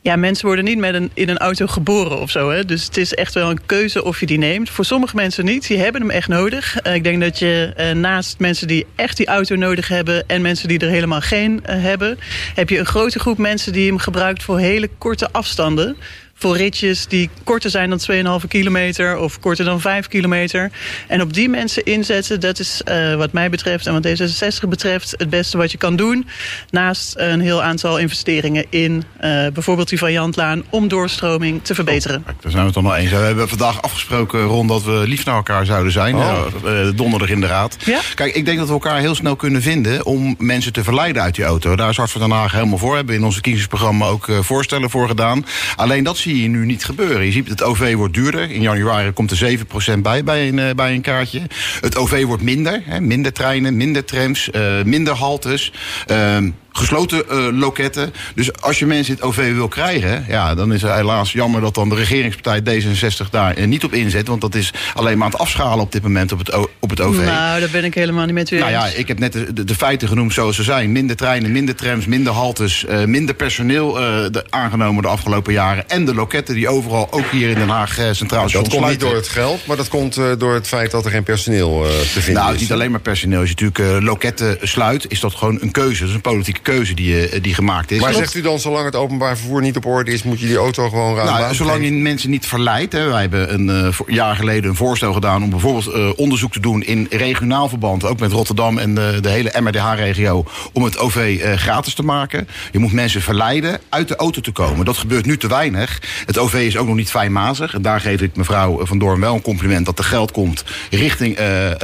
Ja, mensen worden niet met een, in een auto geboren of zo. Hè? Dus het is echt wel een keuze of je die neemt. Voor sommige mensen niet. Die hebben hem echt nodig. Eh, ik denk dat je eh, naast mensen die echt die auto nodig hebben... en mensen die er helemaal geen eh, hebben... heb je een grote groep mensen die hem gebruikt voor hele korte afstanden voor ritjes die korter zijn dan 2,5 kilometer of korter dan 5 kilometer. En op die mensen inzetten, dat is eh, wat mij betreft en wat D66 betreft het beste wat je kan doen. Naast een heel aantal investeringen in eh, bijvoorbeeld die variantlaan om doorstroming te verbeteren. Kijk, daar zijn we het wel eens. We hebben vandaag afgesproken, Ron, dat we lief naar elkaar zouden zijn. Oh. Eh, donderdag in de raad. Ja. Kijk, ik denk dat we elkaar heel snel kunnen vinden om mensen te verleiden uit die auto. Daar is Hart van Den Haag helemaal voor. Hebben we in ons verkiezingsprogramma ook eh, voorstellen voor gedaan. Alleen dat zie je nu niet gebeuren. Je ziet het OV wordt duurder. In januari komt er 7% bij bij een, eh, bij een kaartje. Het OV wordt minder. Hè, minder treinen, minder trams, eh, minder haltes. ehm, gesloten eh, loketten. Dus als je mensen het OV wil krijgen, ja, dan is het helaas jammer dat dan de regeringspartij D66 daar eh, niet op inzet. Want dat is alleen maar aan het afschalen op dit moment op het, O- op het OV. Nou, daar ben ik helemaal niet met u Nou ja, ik heb net de, de, de feiten genoemd zoals ze zijn. Minder treinen, minder trams, minder haltes, eh, minder personeel eh, de, aangenomen de afgelopen jaren. En de loketten die overal, ook hier in Den Haag, centraal Dat station komt niet door het geld, maar dat komt eh, door het feit dat er geen personeel eh, te vinden Nou, is. niet alleen maar personeel. Als je natuurlijk eh, loketten sluit, is dat gewoon een keuze. Dat is een politieke keuze die, eh, die gemaakt is. Maar zegt u dan, zolang het openbaar vervoer niet op orde is... moet je die auto gewoon ruim Nou, zolang je mensen niet verleidt. Hè, wij hebben een eh, jaar geleden een voorstel gedaan om bijvoorbeeld eh, onderzoek te doen in regionaal verband, ook met Rotterdam en de, de hele MRDH-regio, om het OV eh, gratis te maken. Je moet mensen verleiden uit de auto te komen. Dat gebeurt nu te weinig. Het OV is ook nog niet fijnmazig. En daar geef ik mevrouw Van Doorn wel een compliment dat er geld komt richting eh, eh,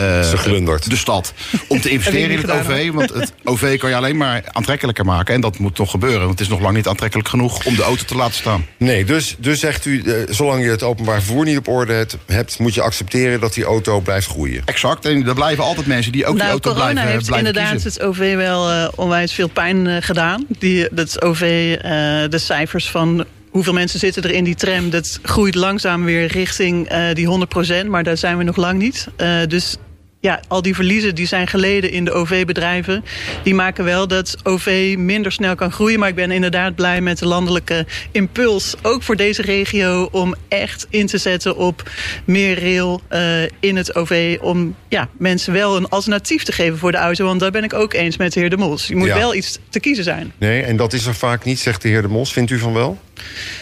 de stad om te <laughs> investeren in het OV. Want het OV kan je alleen maar aantrekkelijker maken. En dat moet toch gebeuren. Want het is nog lang niet aantrekkelijk genoeg om de auto te laten staan. Nee, dus, dus zegt u, eh, zolang je het openbaar vervoer niet op orde hebt... hebt moet je accepteren dat die auto blijft groeien. Exact. En er blijven altijd mensen die ook die nou, auto corona blijven, heeft blijven inderdaad kiezen. het OV wel eh, onwijs veel pijn eh, gedaan. Die, dat OV, eh, de cijfers van hoeveel mensen zitten er in die tram... dat groeit langzaam weer richting eh, die 100% maar daar zijn we nog lang niet. Eh, dus ja, al die verliezen die zijn geleden in de OV-bedrijven... die maken wel dat OV minder snel kan groeien. Maar ik ben inderdaad blij met de landelijke impuls... ook voor deze regio om echt in te zetten op meer rail eh, in het OV... om ja, mensen wel een alternatief te geven voor de auto. Want daar ben ik ook eens met de heer De Mos. Je moet Ja. wel iets te kiezen zijn. Nee, en dat is er vaak niet, zegt de heer De Mos. Vindt u van wel?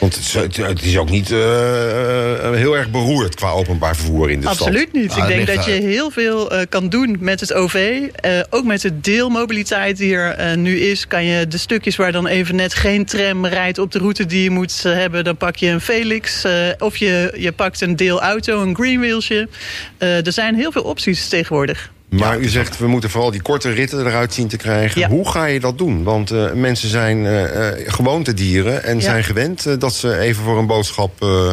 Want het is, het- het is ook niet eh, eh, heel erg beroerd qua openbaar vervoer in de stad. Absoluut niet. Ah, ik denk dat je heel veel eh, kan doen met het OV. Eh, ook met de deelmobiliteit die er eh, nu is... kan je de stukjes waar dan even net geen tram rijdt... op de route die je moet hebben, dan pak je een Felix. eh, of je, je pakt een deelauto, een greenwheelsje. Eh er zijn heel veel opties tegenwoordig. Maar u zegt, we moeten vooral die korte ritten eruit zien te krijgen. Ja. Hoe ga je dat doen? Want eh, mensen zijn eh, eh, gewoontedieren en Ja. zijn gewend... dat ze even voor een boodschap eh,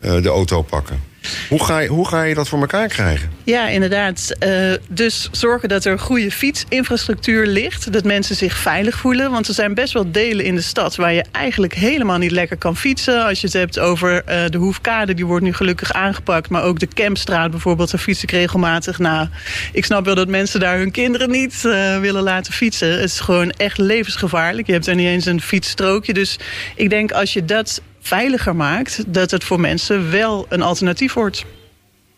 eh, de auto pakken. Hoe ga je, hoe ga je dat voor elkaar krijgen? Ja, inderdaad. Eh, dus zorgen dat er goede fietsinfrastructuur ligt. Dat mensen zich veilig voelen. Want er zijn best wel delen in de stad waar je eigenlijk helemaal niet lekker kan fietsen. Als je het hebt over eh, de Hoefkade, die wordt nu gelukkig aangepakt. Maar ook de Kempstraat bijvoorbeeld, daar fiets ik regelmatig. Nou, ik snap wel dat mensen daar hun kinderen niet eh, willen laten fietsen. Het is gewoon echt levensgevaarlijk. Je hebt er niet eens een fietsstrookje. Dus ik denk als je dat veiliger maakt, dat het voor mensen wel een alternatief wordt.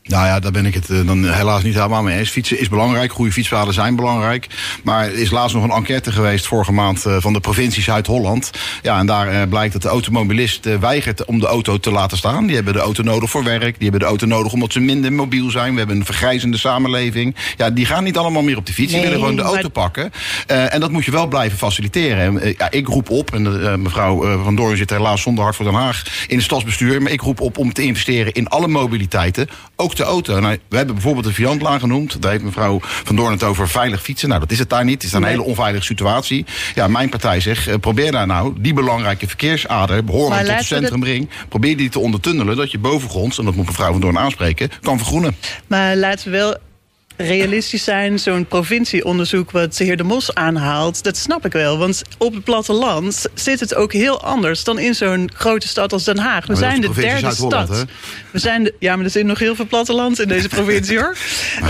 Nou ja, daar ben ik het eh, dan helaas niet helemaal mee eens. Fietsen is belangrijk, goede fietspaden zijn belangrijk. Maar er is laatst nog een enquête geweest vorige maand eh, van de provincie Zuid-Holland. Ja, en daar eh, blijkt dat de automobilist weigert om de auto te laten staan. Die hebben de auto nodig voor werk, die hebben de auto nodig omdat ze minder mobiel zijn. We hebben een vergrijzende samenleving. Ja, die gaan niet allemaal meer op de fiets, die willen gewoon de auto pakken. en dat moet je wel blijven faciliteren. ja, ik roep op, en mevrouw Van Doorn zit helaas zonder hart voor Den Haag in het stadsbestuur. Maar ik roep op om te investeren in alle mobiliteiten, ook de auto. Nou, we hebben bijvoorbeeld de Viantlaan genoemd. Daar heeft mevrouw Van Doorn het over veilig fietsen. Nou, dat is het daar niet. Het is een hele onveilige situatie. Ja, mijn partij zegt, eh, probeer daar nou die belangrijke verkeersader... behorend tot het centrumring, probeer die te ondertunnelen... dat je bovengronds, en dat moet mevrouw Van Doorn aanspreken, kan vergroenen. Maar laten we wel realistisch zijn. Zo'n provincieonderzoek wat de heer De Mos aanhaalt, dat snap ik wel. Want op het platteland zit het ook heel anders dan in zo'n grote stad als Den Haag. We zijn de, derde stad. We zijn de, ja, maar er zit nog heel veel platteland in deze provincie hoor. Uh,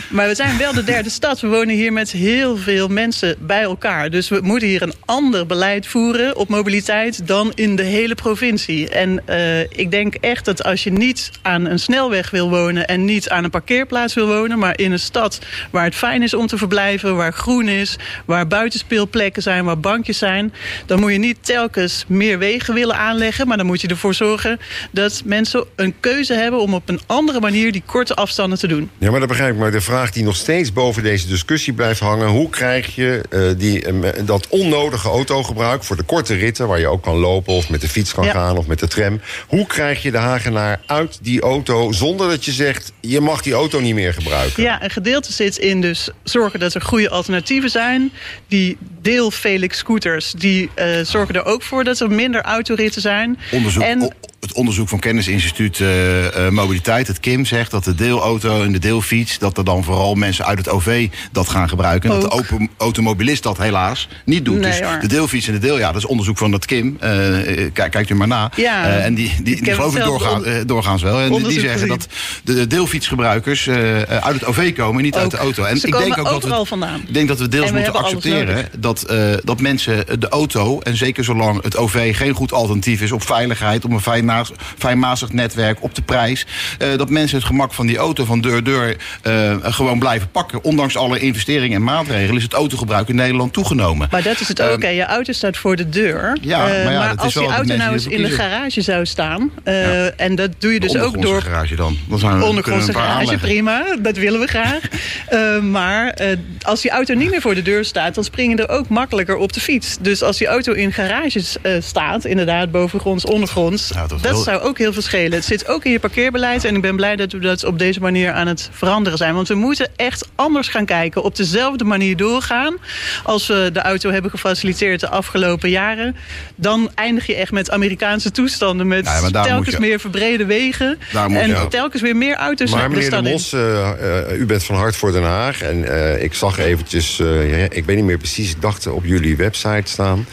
<laughs> maar we zijn wel de derde stad. We wonen hier met heel veel mensen bij elkaar. Dus we moeten hier een ander beleid voeren op mobiliteit dan in de hele provincie. En uh, ik denk echt dat als je niet aan een snelweg wil wonen en niet aan een parkeerplaats wil wonen, maar in een stad waar het fijn is om te verblijven, waar groen is, waar buitenspeelplekken zijn, waar bankjes zijn, dan moet je niet telkens meer wegen willen aanleggen, maar dan moet je ervoor zorgen dat mensen een keuze hebben om op een andere manier die korte afstanden te doen. Ja, maar dat begrijp ik. Maar de vraag die nog steeds boven deze discussie blijft hangen, hoe krijg je uh, die, uh, dat onnodige autogebruik voor de korte ritten, waar je ook kan lopen of met de fiets kan ja. gaan of met de tram, hoe krijg je de Hagenaar uit die auto zonder dat je zegt, je mag die auto niet meer gebruiken? Ja, ja, een gedeelte zit in dus zorgen dat er goede alternatieven zijn. Die deel Felix scooters, die uh, zorgen er ook voor dat er minder autoritten zijn. Onderzoek, en, het onderzoek van Kennisinstituut uh, uh, Mobiliteit, het KIM, zegt dat de deelauto en de deelfiets, dat er dan vooral mensen uit het OV dat gaan gebruiken. En dat de open, automobilist dat helaas niet doet. Nee, dus hoor. de deelfiets en de deel, ja, dat is onderzoek van dat KIM. kijk, kijkt u maar na. Ja, en die, die, die, die geloof ik doorgaan, doorgaans wel. En die zeggen dat de deelfietsgebruikers uit het OV komen, niet ook. uit de auto. En Ze ik denk ook dat we, vandaan. ik denk dat we deels En we moeten accepteren dat, dat mensen de auto, en zeker zolang het OV geen goed alternatief is op veiligheid, op een fijn, fijnmazig netwerk, op de prijs, uh, dat mensen het gemak van die auto van deur deur uh, gewoon blijven pakken. Ondanks alle investeringen en maatregelen is het autogebruik in Nederland toegenomen. Maar dat is het ook. Um, je auto staat voor de deur. Ja, maar, ja, maar als die auto nou eens in de garage zou staan, ja. en dat doe je dus ook door. garage dan. dan zijn we, ondergrondse garage, aanleggen. prima. Dat willen we graag. <laughs> maar als die auto niet meer voor de deur staat, dan spring je er ook makkelijker op de fiets. Dus als die auto in garages uh, staat, inderdaad, bovengronds, ondergronds, Ja, dat zou ook heel veel schelen. Het zit ook in je parkeerbeleid en ik ben blij dat we dat op deze manier aan het veranderen zijn. Want we moeten echt anders gaan kijken, op dezelfde manier doorgaan als we de auto hebben gefaciliteerd de afgelopen jaren. Dan eindig je echt met Amerikaanse toestanden, met Ja, telkens je- meer verbrede wegen en je telkens weer meer auto's Maar meneer De. Mos, eh, eh, u bent van Hart voor Den Haag. En eh, ik zag eventjes, ik weet niet meer precies, ik dacht op jullie website staan...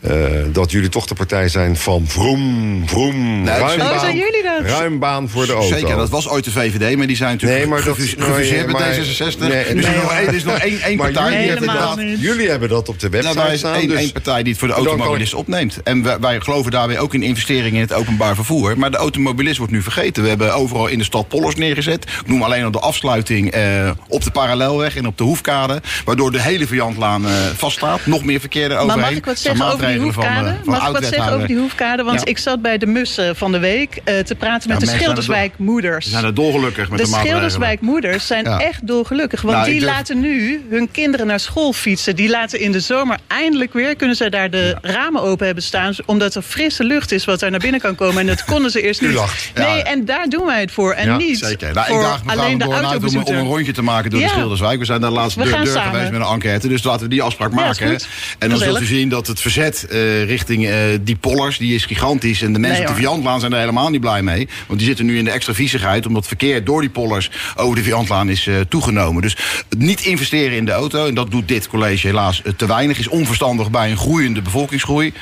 eh, dat jullie toch de partij zijn van vroom, vroom, Nee, ruim, zeker. Oh, baan, zijn jullie dat? ruim baan voor de auto. Zeker, dat was ooit de VVD, maar die zijn natuurlijk Nee, maar dat- gefusi- nee, gefuseerd met maar- D66. nee, dus er nee, is nog maar- één- er is nog één, één Maar partij jullie die hebben, Helemaal dat, niet. jullie hebben dat op de Nou, website daar is staan. één, dus één partij die het voor de automobilist opneemt. En wij, wij geloven daarbij ook in investeringen in het openbaar vervoer. Maar de automobilist wordt nu vergeten. We hebben overal in de stad pollers neergezet. Ik noem alleen al de afsluiting eh, op de parallelweg en op de hoefkade. Waardoor de hele Viantlaan eh vaststaat. Nog meer verkeer eroverheen. Maar mag ik wat zeggen over maatregelen van, hoefkade? eh, van mag ik wat zeggen over die hoefkade? Want Ja. ik zat bij de mussen van de week eh, te praten met Ja, de er Schilderswijkmoeders. We zijn er dolgelukkig met de, De. Schilderswijkmoeders zijn Ja. echt dolgelukkig. Want Nou, ik die durf- laten nu hun kinderen naar school fietsen. Die laten in de zomer eindelijk weer... kunnen zij daar de ramen open hebben staan... omdat er frisse lucht is wat daar naar binnen kan komen. En dat konden ze eerst niet. Nee, en daar doen wij het voor. En Ja, niet Zeker. Nou, ik voor daag mevrouw alleen de uit om, om autobezoeker. een rondje te maken door de Schilderswijk. We zijn daar laatst We deur, geweest met een enquête. Dus laten we die afspraak maken. En dan zult u zien dat het verzet eh, richting eh, die pollers. Die is gigantisch. En de mensen Nee, op de hoor. Viantlaan zijn er helemaal niet blij mee. Want die zitten nu in de extra viezigheid. Omdat het verkeer door die pollers over de Viantlaan is eh, toegenomen. Dus niet investeren in de auto. En dat doet dit college helaas te weinig. Is onverstandig bij een groeiende bevolkingsgroei.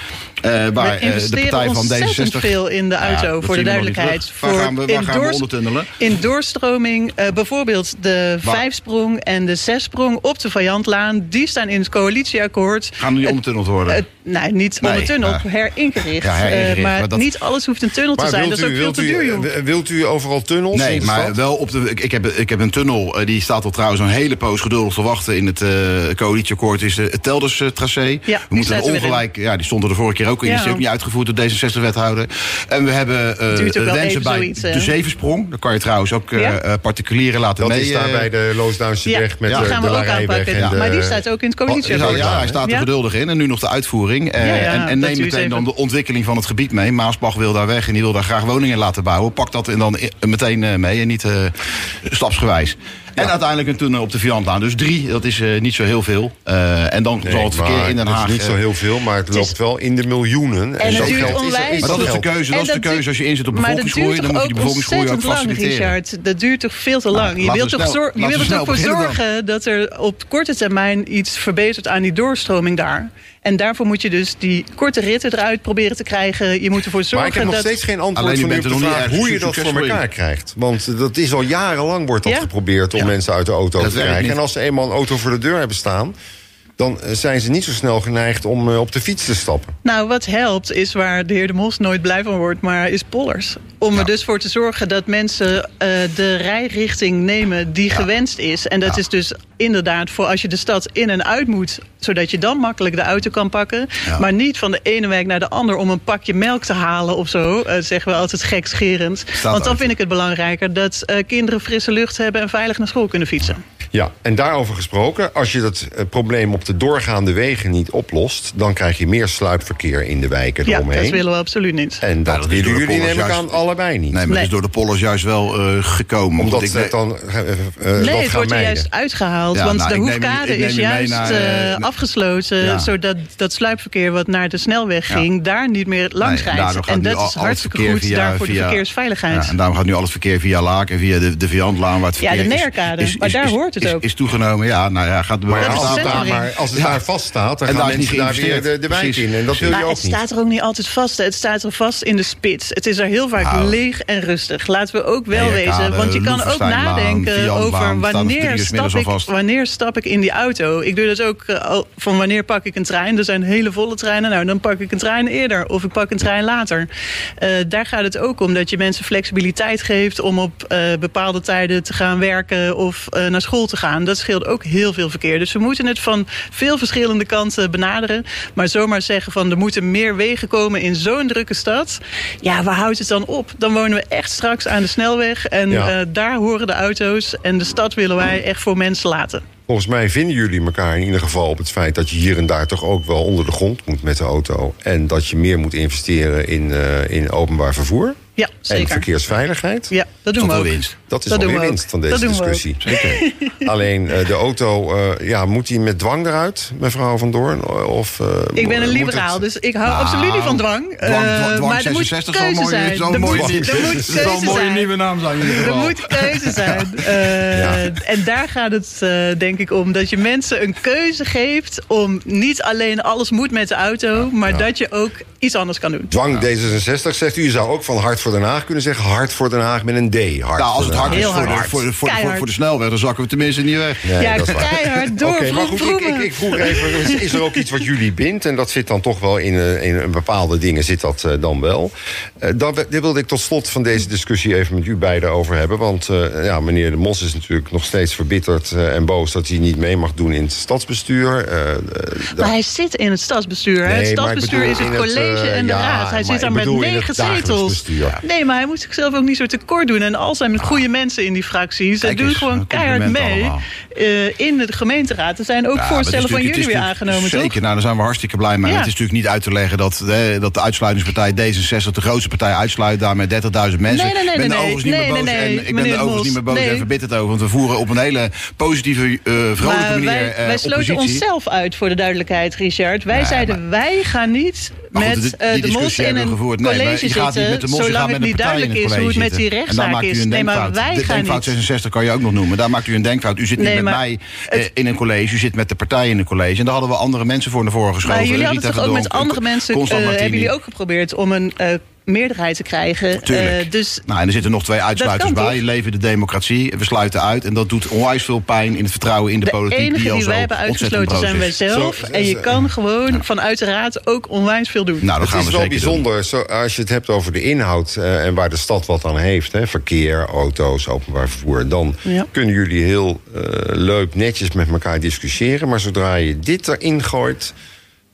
Waar de partij van ontzettend D66... veel in de auto, voor de duidelijkheid. Waar voor gaan we- waar in gaan we doors- ondertunnelen? In doorstroming, bijvoorbeeld de Waar? vijfsprong en de zessprong op de Vijandlaan... die staan in het coalitieakkoord. Gaan die ondertunneld worden? het- nee, niet Nee, ondertunneld, ja. heringericht. Ja, heringericht, Eh, maar maar dat- niet alles hoeft een tunnel te zijn. wilt Dat is u, ook veel wilt, te duur, joh. wilt u overal tunnels Nee, maar stad? wel op de. Ik, ik, heb, ik heb een tunnel, eh, die staat al trouwens een hele poos geduldig te wachten in het eh coalitieakkoord. Is de, het Telders-tracé. we moeten ongelijk. Ja, die stond er de vorige keer ook in. Die is ook niet uitgevoerd door D66-wethouder. En we hebben eh, wel wensen bij zoiets, de Zevensprong. Daar kan je trouwens ook particulieren laten Dat mee. is daar bij de Loosduinse Ja, weg met ja, de, gaan de we ook Larijweg aanpakken. en de- Maar die staat ook in het Oh, ja, coalitieakkoord. ja, hij staat er geduldig in. En nu nog de uitvoering. Eh, Ja, ja, en en neem meteen even. dan de ontwikkeling van het gebied mee. Maasbach wil daar weg en die wil daar graag woningen laten bouwen. Pak dat en dan i- meteen eh, mee en niet eh, stapsgewijs. En uiteindelijk een tunnel op de Viantlaan. Dus drie, dat is eh, niet zo heel veel. Eh, en dan Nee, zal het verkeer in Den het Haag... is niet zo eh, heel veel, maar het is- loopt wel in de miljoenen. En het dat duurt geld is er- maar dat is de keuze, dat En is de keuze als je inzet op Maar dat bevolkingsgroei. duurt Dan toch moet je die bevolkingsgroei ook ontzettend lang, faciliteren. Richard. Dat duurt toch veel te lang. je wilt toch snel- je wilt er toch voor dan. zorgen dat er op korte termijn iets verbetert aan die doorstroming daar. En daarvoor moet je dus die korte ritten eruit proberen te krijgen. Je moet ervoor zorgen Maar ik heb nog dat... steeds geen antwoord Alleen van u op bent de er nog niet vraag hoe je dat voor elkaar krijgt. Want dat is al jarenlang wordt dat Ja. geprobeerd om Ja. mensen uit de auto Dat te krijgen. En als ze eenmaal een auto voor de deur hebben staan... dan eh, zijn ze niet zo snel geneigd om eh, op de fiets te stappen. Nou, wat helpt is waar de heer De Mos nooit blij van wordt, maar is pollers. Om er dus voor te zorgen dat mensen eh, de rijrichting nemen die gewenst is. En dat Ja. is dus inderdaad voor als je de stad in en uit moet, zodat je dan makkelijk de auto kan pakken. Ja. Maar niet van de ene wijk naar de ander om een pakje melk te halen of zo. Eh, zeggen we altijd gekscherend. Want dan uit. vind ik het belangrijker dat eh, kinderen frisse lucht hebben en veilig naar school kunnen fietsen. Ja, en daarover gesproken, als je dat eh, probleem op de doorgaande wegen niet oplost... dan krijg je meer sluipverkeer in de wijken Ja, eromheen. dat willen we absoluut niet. En dat, dat is willen jullie pollers neem ik juist- aan allebei niet. Nee, maar Nee. het is door de pollers juist wel eh, gekomen. Omdat ik ze het dan eh, Nee, dat het wordt er juist uitgehaald. Ja, want nou, de hoefkade is juist naar, afgesloten. Ja. Zodat dat sluipverkeer wat naar de snelweg Ja. ging... daar niet meer langs Nee, en rijdt. En dat al- is het hartstikke verkeer goed via- daar voor de verkeersveiligheid. Ja, en daarom gaat nu al het verkeer via Laak en via de, de Viantlaan. Waar het Ja, de verkeer is- Neerkade. is- Maar daar is- hoort het is- ook. Is toegenomen, ja. Nou ja, gaat de Maar, als, het daar, maar als het Ja. daar vaststaat, dan En gaan mensen niet daar weer de, de wijk in. En dat wil je ook het niet. staat er ook niet altijd vast. Het staat er vast in de spits. Het is er heel vaak Nou. leeg en rustig. Laten we ook wel wezen. Want je kan ook nadenken over er wanneer stap, ik, vast. wanneer stap ik in die auto. Ik doe dat ook al van wanneer pak ik een trein. Er zijn hele volle treinen. Nou, dan pak ik een trein eerder. Of ik pak een trein later. Eh, daar gaat het ook om dat je mensen flexibiliteit geeft... om op eh, bepaalde tijden te gaan werken of eh, naar school te gaan. Dat scheelt ook heel veel verkeer. Dus we moeten het van veel verschillende kanten benaderen. Maar zomaar zeggen van er moeten meer wegen komen in zo'n drukke stad. Ja, waar houdt het dan op? Dan wonen we echt straks aan de snelweg. En Ja. daar horen de auto's. En de stad willen wij echt voor mensen laten. Volgens mij vinden jullie elkaar in ieder geval op het feit dat je hier en daar toch ook wel onder de grond moet met de auto. En dat je meer moet investeren in, eh, in openbaar vervoer. Ja, En zeker. verkeersveiligheid. Ja, dat doen Dat we ook. winst. Dat is Dat wel doen weer we ook. winst van deze discussie. <laughs> Alleen eh, de auto, eh, ja, moet die met dwang eruit, mevrouw Van Doorn? Of, eh, Ik ben een liberaal, het- dus ik hou Nou, absoluut niet van dwang. Dwang, dwang, Eh, dwang maar er moet 66 zal een keuze mooie- zijn. Er mooie moet- er <laughs> mooie zijn. nieuwe naam zijn in ieder Er moet keuze zijn. <laughs> Eh, Ja. En daar gaat het eh, denk ik om. Dat je mensen een keuze geeft om niet alleen alles moet met de auto... maar dat je ook iets anders kan doen. Dwang D66, zegt u. Je zou ook van Hart voor Den Haag kunnen zeggen. Hart voor Den Haag met een D. Hart Nou, als het hard is voor de, hard. voor, de, voor, de, voor, de snelweg, dan zakken we tenminste niet weg. Nee, ja, dat keihard door. Oké, maar goed, ik, ik, ik vroeg even, is- is er ook iets wat jullie bindt? En dat zit dan toch wel in, eh, in een bepaalde dingen, zit dat eh, dan wel. Eh dan, dit wilde ik tot slot van deze discussie even met u beiden over hebben. Want eh, ja, meneer De Mos is natuurlijk nog steeds verbitterd en boos... dat hij niet mee mag doen in het stadsbestuur. Maar hij zit in het stadsbestuur. Nee, het stadsbestuur is het het, college eh, en de ja, raad. Hij zit daar met negen zetels. Nee, maar hij moet zichzelf ook niet zo tekort doen. En al zijn goede mensen in die fracties, ze doen gewoon keihard mee eh, in de gemeenteraad. Er zijn ook voorstellen van jullie weer aangenomen? Zeker, nou, daar zijn we hartstikke blij mee. Het is natuurlijk niet uit te leggen dat, dat de uitsluitingspartij D66 de grootste partij uitsluit, daar met 30.000 mensen. Nee, nee, nee, ik ben nee, er overigens nee, niet meer boos. nee, en ik ben er overigens niet meer boos nee. en verbitterd over. Want we voeren op een hele positieve, eh, vrolijke manier wij, wij sloten onszelf uit voor de duidelijkheid, Richard. Wij zeiden, wij gaan niet goed, met die- eh, die de mos discussie in hebben we een gevoerd. Nee, maar college je gaat niet met de mos, zolang met het niet duidelijk een is hoe het college met die rechtszaak maakt u is. een Nee, maar wij De gaan denkfout niet... 66 kan je ook nog noemen. Daar maakt u een denkfout. U zit niet Nee, met mij eh, in een college. U zit met de partij in een college. En daar hadden we andere mensen voor naar voren geschoven. Maar jullie hadden toch ook met andere mensen... Eh, hebben jullie ook geprobeerd om een meerderheid te krijgen? Tuurlijk. Eh, dus Nou, en er zitten nog twee uitsluiters bij. Leven de democratie. We sluiten uit. En dat doet onwijs veel pijn in het vertrouwen in de, de politiek. enige die, wij hebben uitgesloten zijn wij is. zelf. Zo- en je zo- kan gewoon vanuit de raad ook onwijs veel doen. Nou, dat Het gaan is we wel zeker doen. bijzonder zo, als je het hebt over de inhoud eh, en waar de stad wat aan heeft. Hè, verkeer, auto's, openbaar vervoer. Dan Ja. kunnen jullie heel eh, leuk, netjes met elkaar discussiëren. Maar zodra je dit erin gooit,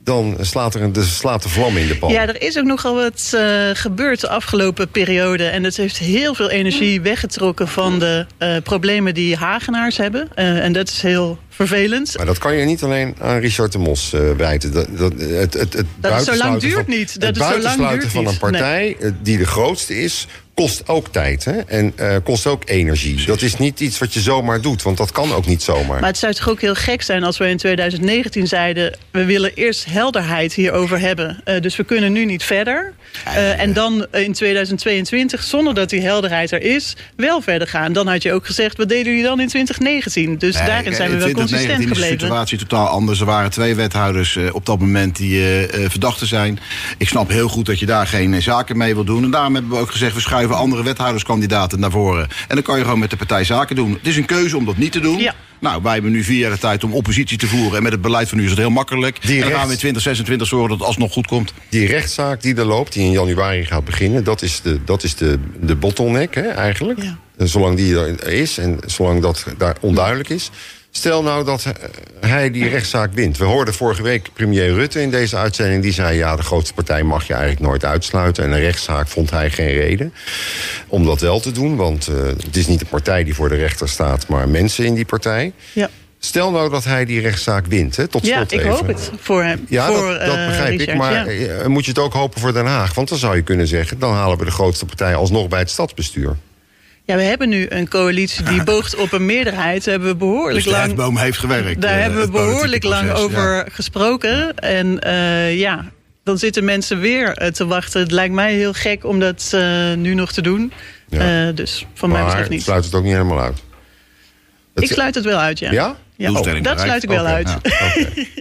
dan slaat er een, de, slaat de vlam in de pan. Ja, er is ook nogal wat eh, gebeurd de afgelopen periode. En dat heeft heel veel energie weggetrokken van de eh, problemen die Hagenaars hebben. Eh, en dat is heel vervelend. Maar dat kan je niet alleen aan Richard de Mos wijten. Dat, dat, het, het, het Dat het zo lang buitensluiten duurt van- niet. Dat het het zo lang buitensluiten duurt van een partij eh, die de grootste is, kost ook tijd. Hè? En eh, kost ook energie. Dat is niet iets wat je zomaar doet, want dat kan ook niet zomaar. Maar het zou toch ook heel gek zijn als we in 2019 zeiden... we willen eerst helderheid hierover hebben. Eh, dus we kunnen nu niet verder. Eh, en dan in 2022, zonder dat die helderheid er is... wel verder gaan. Dan had je ook gezegd, wat deden jullie dan in 2019? Dus Nee, daarin zijn we in wel 2019 consistent is de gebleven. situatie totaal anders. Er waren twee wethouders eh, op dat moment die eh, eh, verdachten zijn. Ik snap heel goed dat je daar geen eh, zaken mee wil doen. En daarom hebben we ook gezegd, we schuiven andere wethouderskandidaten naar voren. En dan kan je gewoon met de partij zaken doen. Het is een keuze om dat niet te doen. Ja. Nou, wij hebben nu vier jaar de tijd om oppositie te voeren. En met het beleid van u is het heel makkelijk. Die en dan gaan we in 2026 zorgen dat het alsnog goed komt. Die rechtszaak die er loopt, die in januari gaat beginnen... dat is de, dat is de, de bottleneck hè, eigenlijk. Ja. En zolang die er is en zolang dat daar onduidelijk is... Stel nou dat eh, hij die rechtszaak wint. We hoorden vorige week premier Rutte in deze uitzending... die zei, ja, de grootste partij mag je eigenlijk nooit uitsluiten. En een rechtszaak vond hij geen reden om dat wel te doen. Want eh, het is niet de partij die voor de rechter staat... maar mensen in die partij. Ja, Stel nou dat hij die rechtszaak wint, hè, tot ja slot ik even. hoop het voor hem. Ja, voor, dat, dat eh, begrijp ik. Richard, Maar ja. moet je het ook hopen voor Den Haag? Want dan zou je kunnen zeggen... dan halen we de grootste partij alsnog bij het stadsbestuur. Ja, we hebben nu een coalitie die boogt op een meerderheid. Daar hebben we Dus behoorlijk de lang... heeft gewerkt. Daar eh, hebben we behoorlijk lang proces, over ja. gesproken. En eh, ja, dan zitten mensen weer eh, te wachten. Het lijkt mij heel gek om dat eh, nu nog te doen. Ja. Eh, dus van mij maar betreft niet. sluit het ook niet helemaal uit. Het- Ik sluit het wel uit, ja. Ja? Ja, Doelstelling dat sluit ik wel uit.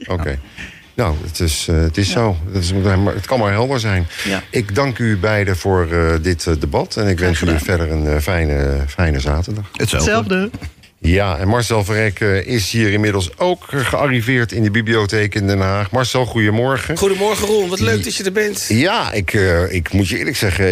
Oké. <laughs> Nou, het is, eh, het is zo. Het, is, het kan maar helder zijn. Ja. Ik dank u beiden voor eh, dit eh, debat. En ik wens u gedaan. verder een fijne, fijne zaterdag. Hetzelfde. Hetzelfde. Ja, en Marcel Verrek is hier inmiddels ook gearriveerd in de bibliotheek in Den Haag. Marcel, goedemorgen. Goedemorgen Ron, wat leuk dat je er bent. Ja, ik, eh, ik moet je eerlijk zeggen,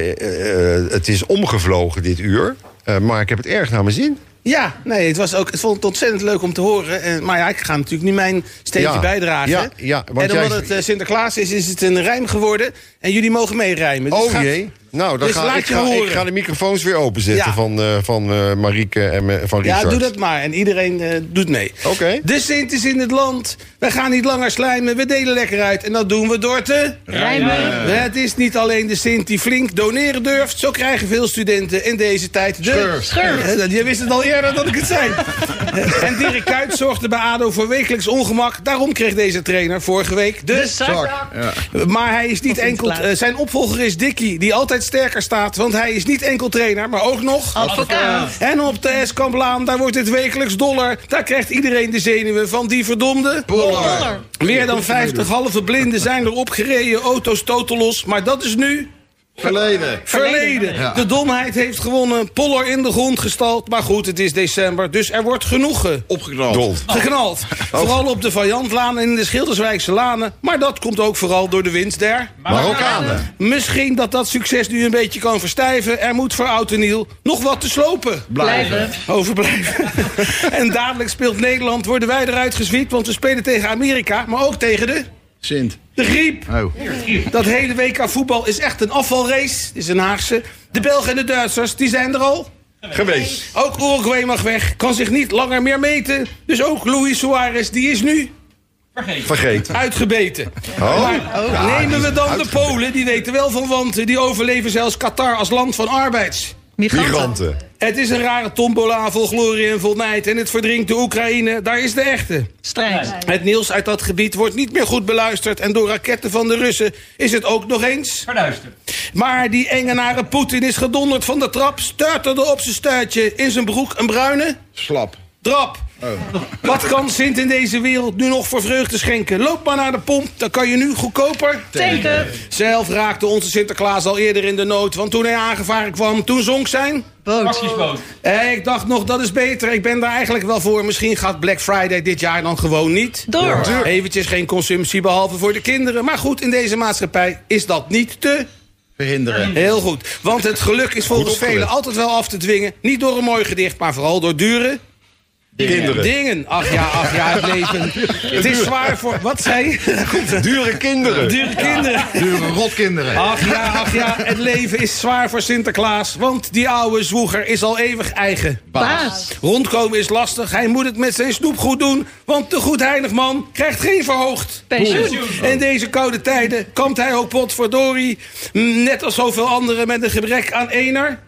het is omgevlogen dit uur. Eh, maar ik heb het erg naar mijn zin. Ja, nee, het was ook, het vond het ontzettend leuk om te horen. En, maar ja, ik ga natuurlijk nu mijn steentje Ja. bijdragen. Ja, ja, want en omdat jij- het eh, Sinterklaas is, is het een rijm geworden. En jullie mogen meerijmen. Dus oh gaat- jee. Nou, dan dus ga, laat ik, je ga, ik ga de microfoons weer openzetten Ja. van, eh van eh, Marieke en eh, van Ja, Richard. doe dat maar. En iedereen eh, doet mee. Oké. De Sint is in het land. Wij gaan niet langer slijmen. We delen lekker uit. En dat doen we door te... Rijmen. Het is niet alleen de Sint die flink doneren durft. Zo krijgen veel studenten in deze tijd de... Je wist het al eerder dat ik het zei. <laughs> en Dirk Kuyt zorgde bij ADO voor wekelijks ongemak. Daarom kreeg deze trainer vorige week de... De zak. Maar hij is niet enkel... Zijn opvolger is Dickie, die altijd sterker staat. Want hij is niet enkel trainer, maar ook nog... Advocaat. En op de Eskamplaan, daar wordt het wekelijks dollar. Daar krijgt iedereen de zenuwen van die verdomde... Dollar. Meer dan 50 halve blinden zijn er opgereden, auto's totelos. Maar dat is nu Verleden. verleden. Ja. De domheid heeft gewonnen, Poller in de grond gestald. Maar goed, het is december, dus er wordt genoeg ge- Opgeknald. Dold. geknald. Vooral op de Vajantlaan en in de Schilderswijkse lanen. Maar dat komt ook vooral door de winst der... Marokkanen. Misschien dat dat succes nu een beetje kan verstijven. Er moet voor Oud en Nieuw nog wat te slopen. Blijven. Overblijven. <laughs> en dadelijk speelt Nederland, worden wij eruit gezwiekt. Want we spelen tegen Amerika, maar ook tegen de... Sint. De griep. Oh. Dat hele WK voetbal is echt een afvalrace. Het is een Haagse. De Belgen en de Duitsers, die zijn er al. Geweest. Ook Uruguay mag weg. Kan zich niet langer meer meten. Dus ook Luis Suarez, die is nu Vergeten. uitgebeten. Oh. Maar nemen we dan de Polen, die weten wel van wanten. Die overleven zelfs Qatar als land van arbeids. Migranten. Migranten. Het is een rare tombola vol glorie en vol nijd. En het verdrinkt de Oekraïne. Daar is de echte. Strijd. Het nieuws uit dat gebied wordt niet meer goed beluisterd. En door raketten van de Russen is het ook nog eens. Verduisterd. Maar die engenare Poetin is gedonderd van de trap. Stuiterde op zijn stuitje. In zijn broek een bruine Slap. drap. Wat kan Sint in deze wereld nu nog voor vreugde schenken? Loop maar naar de pomp, dan kan je nu goedkoper. Teken. Zelf raakte onze Sinterklaas al eerder in de nood. Want toen hij aangevaren kwam, toen zonk zijn... Boot. Pakjesboot. Eh, ik dacht nog, dat is beter. Ik ben daar eigenlijk wel voor. Misschien gaat Black Friday dit jaar dan gewoon niet. Door. Eventjes geen consumptie, behalve voor de kinderen. Maar goed, in deze maatschappij is dat niet te... Verhinderen. Heel goed. Want het geluk is volgens velen altijd wel af te dwingen. Niet door een mooi gedicht, maar vooral door dure... Kinderen. Dingen. Ach ja, ach ja, het leven. <laughs> Het is zwaar voor... Wat zei je? <laughs> Dure kinderen. Dure kinderen. Dure rotkinderen. Ach ja, ach ja, het leven is zwaar voor Sinterklaas. Want die oude zwoeger is al eeuwig eigen. Baas. Rondkomen is lastig, hij moet het met zijn snoep goed doen. Want de goedheilig man krijgt geen verhoogd. Pensioen. In deze koude tijden kampt hij ook potverdorie. Net als zoveel anderen met een gebrek aan ener.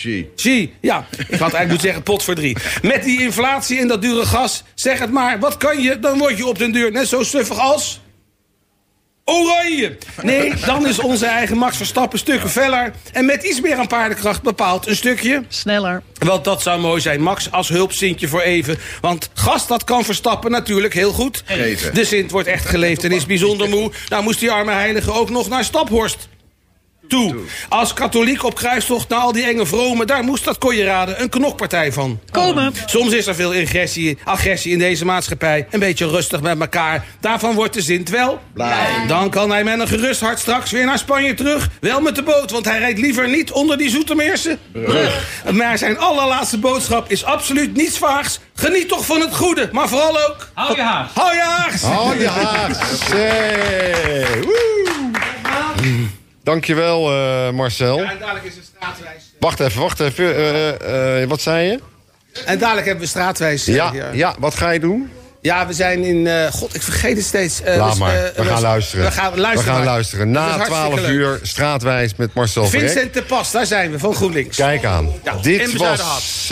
Zie. Zie, ja, ik had eigenlijk moeten zeggen pot voor drie. Met die inflatie en dat dure gas, zeg het maar, wat kan je? Dan word je op den deur net zo stuffig als... Oranje! Nee, dan is onze eigen Max Verstappen stukken feller. En met iets meer aan paardenkracht bepaalt een stukje. Sneller. Want dat zou mooi zijn, Max, als hulp Sintje voor even. Want gas, dat kan Verstappen natuurlijk heel goed. Geven. De Sint wordt echt geleefd en is bijzonder <laughs> moe. Nou moest die arme heilige ook nog naar Staphorst toe. Als katholiek op kruistocht naar al die enge vromen... daar moest dat kon je raden een knokpartij van. Komen. Soms is er veel agressie, agressie in deze maatschappij. Een beetje rustig met elkaar. Daarvan wordt de Sint wel blij. Dan kan hij met een gerust hart straks weer naar Spanje terug. Wel met de boot, want hij rijdt liever niet onder die Zoetermeerse brug. Maar zijn allerlaatste boodschap is absoluut niets vaags. Geniet toch van het goede, maar vooral ook... Hou je haast. Hou je haags! Oh ja, zee. Dankjewel, eh, Marcel. En dadelijk is het straatwijs. Wacht even, wacht even. Eh, eh, eh, wat zei je? En dadelijk hebben we straatwijs. Ja, ja. ja, wat ga je doen? Ja, we zijn in... eh, God, ik vergeet het steeds. Eh, Laat we- maar, eh, we gaan luisteren. We gaan luisteren. We gaan maar. luisteren. Na hartstikke 12 leuk. uur straatwijs met Marcel Verrek. Vincent de Pas, daar zijn we, van GroenLinks. Kijk aan. Ja, Dit was.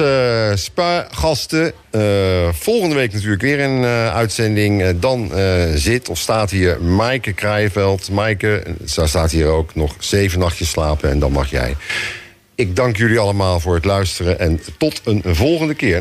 Eh, volgende week natuurlijk weer een uitzending. Dan zit of staat hier Maaike Krijveld. Maaike, daar staat hier ook nog zeven nachtjes slapen. En dan mag jij. Ik dank jullie allemaal voor het luisteren. En tot een volgende keer.